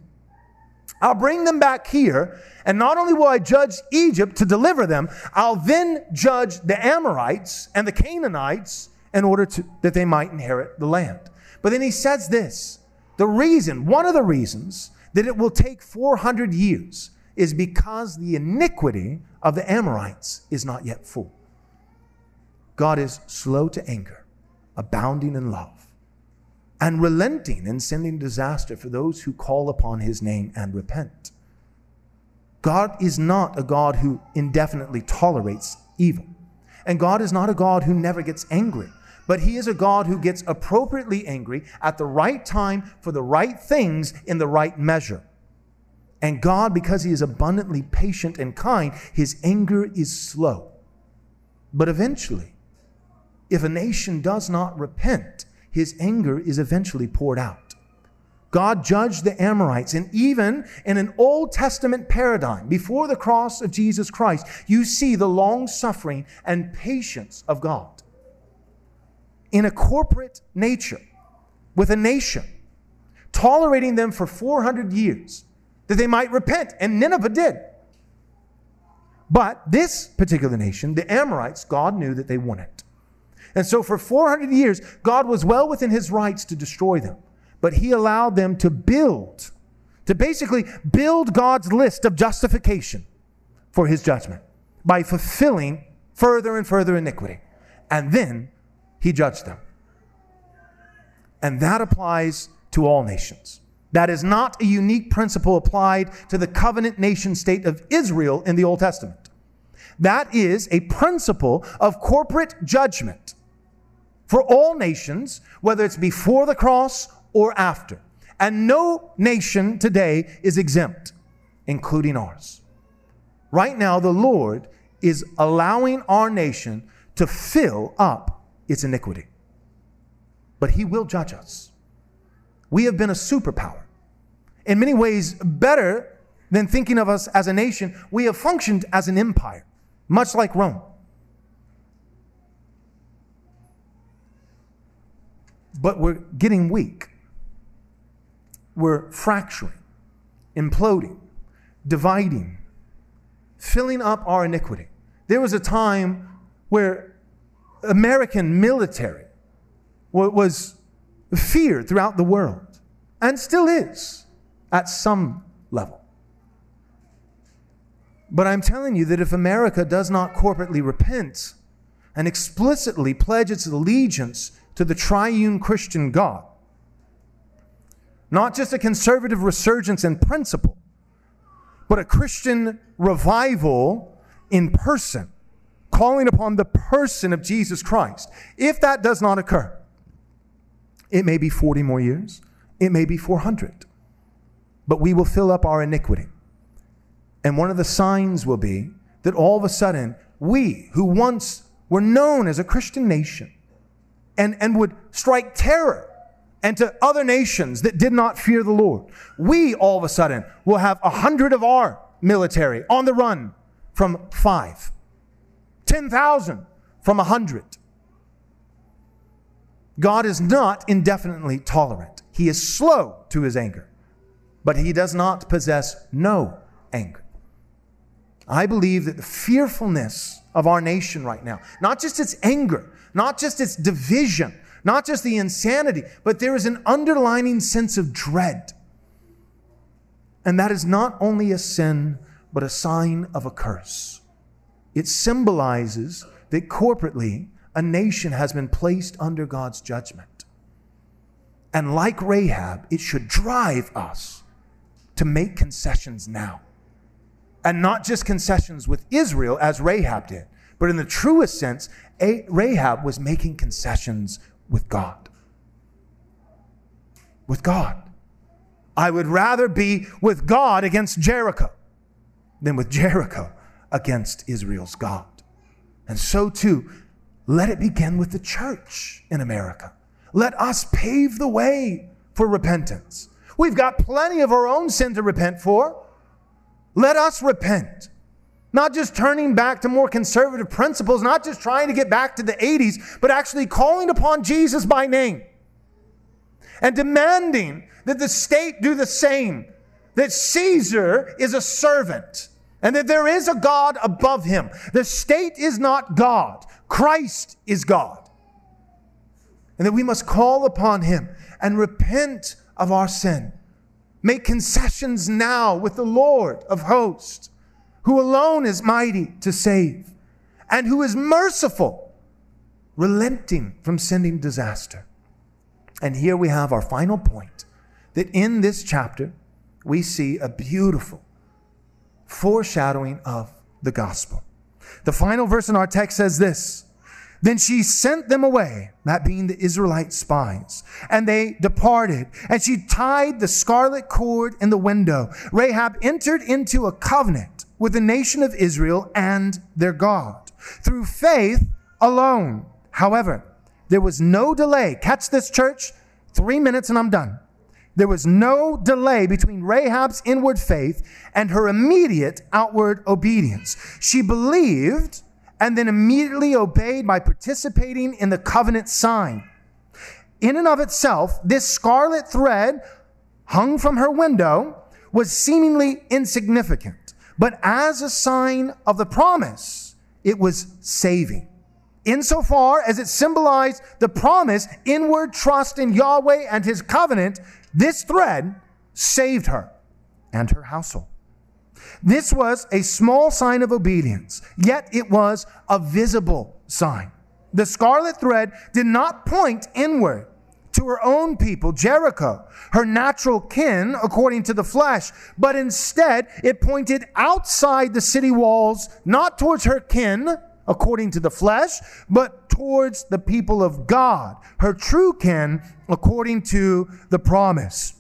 I'll bring them back here, and not only will I judge Egypt to deliver them, I'll then judge the Amorites and the Canaanites in order to, that they might inherit the land. But then he says this the reason, one of the reasons that it will take 400 years is because the iniquity of the Amorites is not yet full. God is slow to anger, abounding in love, and relenting in sending disaster for those who call upon his name and repent. God is not a God who indefinitely tolerates evil. And God is not a God who never gets angry but he is a God who gets appropriately angry at the right time for the right things in the right measure. And God, because he is abundantly patient and kind, his anger is slow. But eventually, if a nation does not repent, his anger is eventually poured out. God judged the Amorites, and even in an Old Testament paradigm, before the cross of Jesus Christ, you see the long suffering and patience of God in a corporate nature with a nation, tolerating them for 400 years that they might repent. And Nineveh did. But this particular nation, the Amorites, God knew that they wouldn't. And so for 400 years, God was well within his rights to destroy them. But he allowed them to build, to basically build God's list of justification for his judgment by fulfilling further and further iniquity. And then he judged them. And that applies to all nations. That is not a unique principle applied to the covenant nation state of Israel in the Old Testament. That is a principle of corporate judgment for all nations, whether it's before the cross or after. And no nation today is exempt, including ours. Right now, the Lord is allowing our nation to fill up its iniquity. But he will judge us. We have been a superpower. In many ways, better than thinking of us as a nation, we have functioned as an empire, much like Rome. But we're getting weak. We're fracturing, imploding, dividing, filling up our iniquity. There was a time where American military was feared throughout the world and still is at some level. But I'm telling you that if America does not corporately repent and explicitly pledge its allegiance to the triune Christian God, not just a conservative resurgence in principle, but a Christian revival in person, calling upon the person of Jesus Christ. If that does not occur, it may be 40 more years, it may be 400, but we will fill up our iniquity. And one of the signs will be that all of a sudden, we who once were known as a Christian nation and, and would strike terror and to other nations that did not fear the Lord, we all of a sudden will have a hundred of our military on the run from five. 10,000 from 100. God is not indefinitely tolerant. He is slow to his anger, but he does not possess no anger. I believe that the fearfulness of our nation right now, not just its anger, not just its division, not just the insanity, but there is an underlining sense of dread. And that is not only a sin, but a sign of a curse. It symbolizes that corporately, a nation has been placed under God's judgment. And like Rahab, it should drive us to make concessions now. And not just concessions with Israel, as Rahab did, but in the truest sense, Rahab was making concessions with God. With God. I would rather be with God against Jericho than with Jericho against Israel's God. And so too, let it begin with the church in America. Let us pave the way for repentance. We've got plenty of our own sin to repent for. Let us repent. Not just turning back to more conservative principles, not just trying to get back to the 80s, but actually calling upon Jesus by name and demanding that the state do the same, that Caesar is a servant and that there is a God above him. The state is not God, Christ is God. And that we must call upon him and repent of our sin. Make concessions now with the Lord of hosts, who alone is mighty to save and who is merciful, relenting from sending disaster. And here we have our final point that in this chapter, we see a beautiful foreshadowing of the gospel. The final verse in our text says this Then she sent them away, that being the Israelite spies, and they departed, and she tied the scarlet cord in the window. Rahab entered into a covenant with the nation of Israel and their God through faith alone. However, there was no delay. Catch this, church. Three minutes and I'm done. There was no delay between Rahab's inward faith and her immediate outward obedience. She believed and then immediately obeyed by participating in the covenant sign. In and of itself, this scarlet thread hung from her window was seemingly insignificant, but as a sign of the promise, it was saving. Insofar as it symbolized the promise, inward trust in Yahweh and his covenant, this thread saved her and her household. This was a small sign of obedience, yet it was a visible sign. The scarlet thread did not point inward to her own people, Jericho, her natural kin according to the flesh, but instead it pointed outside the city walls, not towards her kin according to the flesh, but towards the people of God, her true kin according to the promise.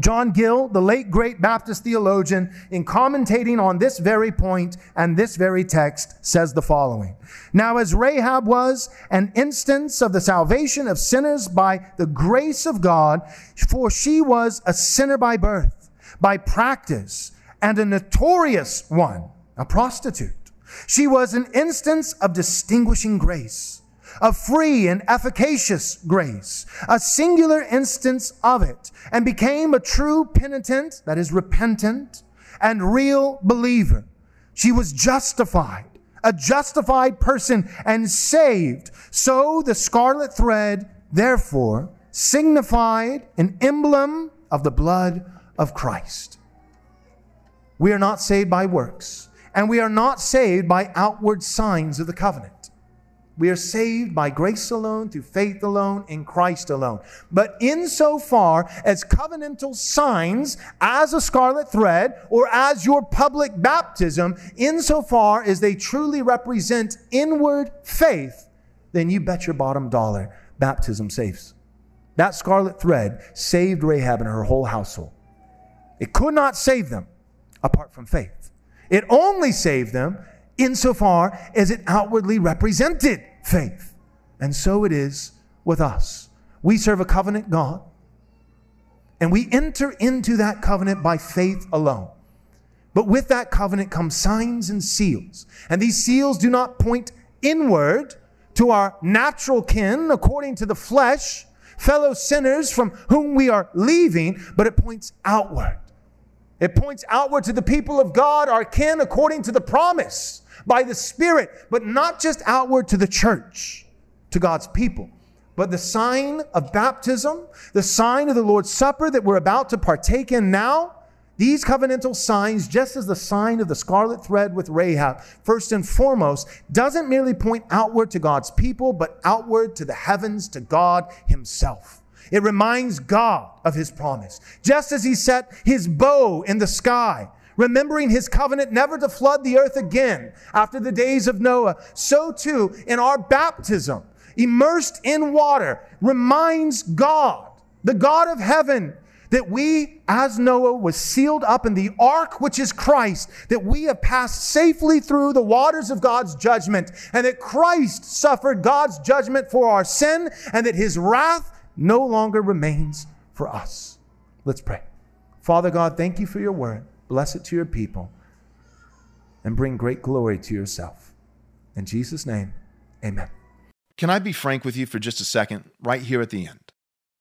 John Gill, the late great Baptist theologian, in commentating on this very point and this very text, says the following. Now, as Rahab was an instance of the salvation of sinners by the grace of God, for she was a sinner by birth, by practice, and a notorious one, a prostitute. She was an instance of distinguishing grace a free and efficacious grace, a singular instance of it, and became a true penitent, that is, repentant, and real believer. She was justified, a justified person, and saved. So the scarlet thread, therefore, signified an emblem of the blood of Christ. We are not saved by works, and we are not saved by outward signs of the covenant. We are saved by grace alone, through faith alone, in Christ alone. But insofar as covenantal signs, as a scarlet thread, or as your public baptism, insofar as they truly represent inward faith, then you bet your bottom dollar baptism saves. That scarlet thread saved Rahab and her whole household. It could not save them apart from faith. It only saved them insofar as it outwardly represented faith. And so it is with us. We serve a covenant God, and we enter into that covenant by faith alone. But with that covenant come signs and seals. And these seals do not point inward to our natural kin according to the flesh, fellow sinners from whom we are leaving, but it points outward. It points outward to the people of God, our kin, according to the promise by the Spirit, but not just outward to the church, to God's people, but the sign of baptism, the sign of the Lord's Supper that we're about to partake in now. These covenantal signs, just as the sign of the scarlet thread with Rahab, first and foremost, doesn't merely point outward to God's people, but outward to the heavens, to God Himself. It reminds God of His promise. Just as He set His bow in the sky remembering his covenant never to flood the earth again after the days of Noah, so too in our baptism. immersed in water, reminds God, the God of heaven, that we, as Noah was sealed up in the ark, which is Christ, that we have passed safely through the waters of God's judgment, and that Christ suffered God's judgment for our sin, and that his wrath no longer remains for us. Let's pray. Father God, thank you for your word. Bless it to your people and bring great glory to yourself. In Jesus' name, amen. Can I be frank with you for just a second, right here at the end?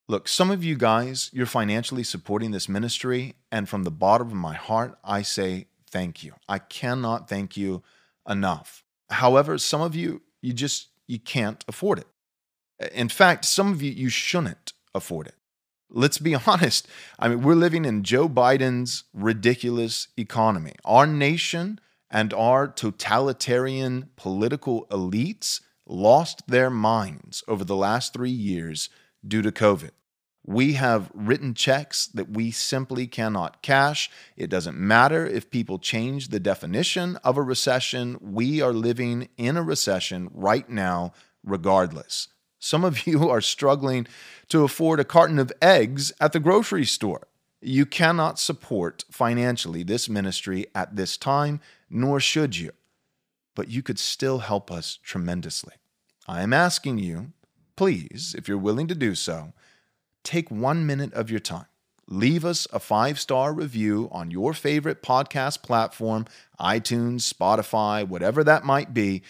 Look, some of you guys, you're financially supporting this ministry, and from the bottom of my heart, I say thank you. I cannot thank you enough. However, some of you, you just you can't afford it. In fact, some of you you shouldn't afford it. Let's be honest. I mean, we're living in Joe Biden's ridiculous economy. Our nation and our totalitarian political elites lost their minds over the last 3 years due to COVID. We have written checks that we simply cannot cash. It doesn't matter if people change the definition of a recession. We are living in a recession right now, regardless. Some of you are struggling to afford a carton of eggs at the grocery store. You cannot support financially this ministry at this time, nor should you. But you could still help us tremendously. I am asking you please, if you're willing to do so, take one minute of your time. Leave us a five star review on your favorite podcast platform, iTunes, Spotify, whatever that might be.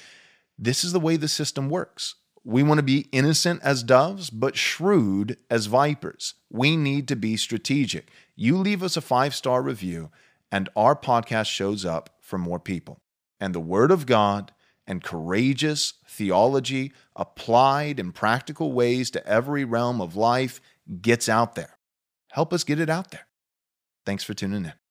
This is the way the system works. We want to be innocent as doves, but shrewd as vipers. We need to be strategic. You leave us a five star review, and our podcast shows up for more people. And the Word of God and courageous theology applied in practical ways to every realm of life gets out there. Help us get it out there. Thanks for tuning in.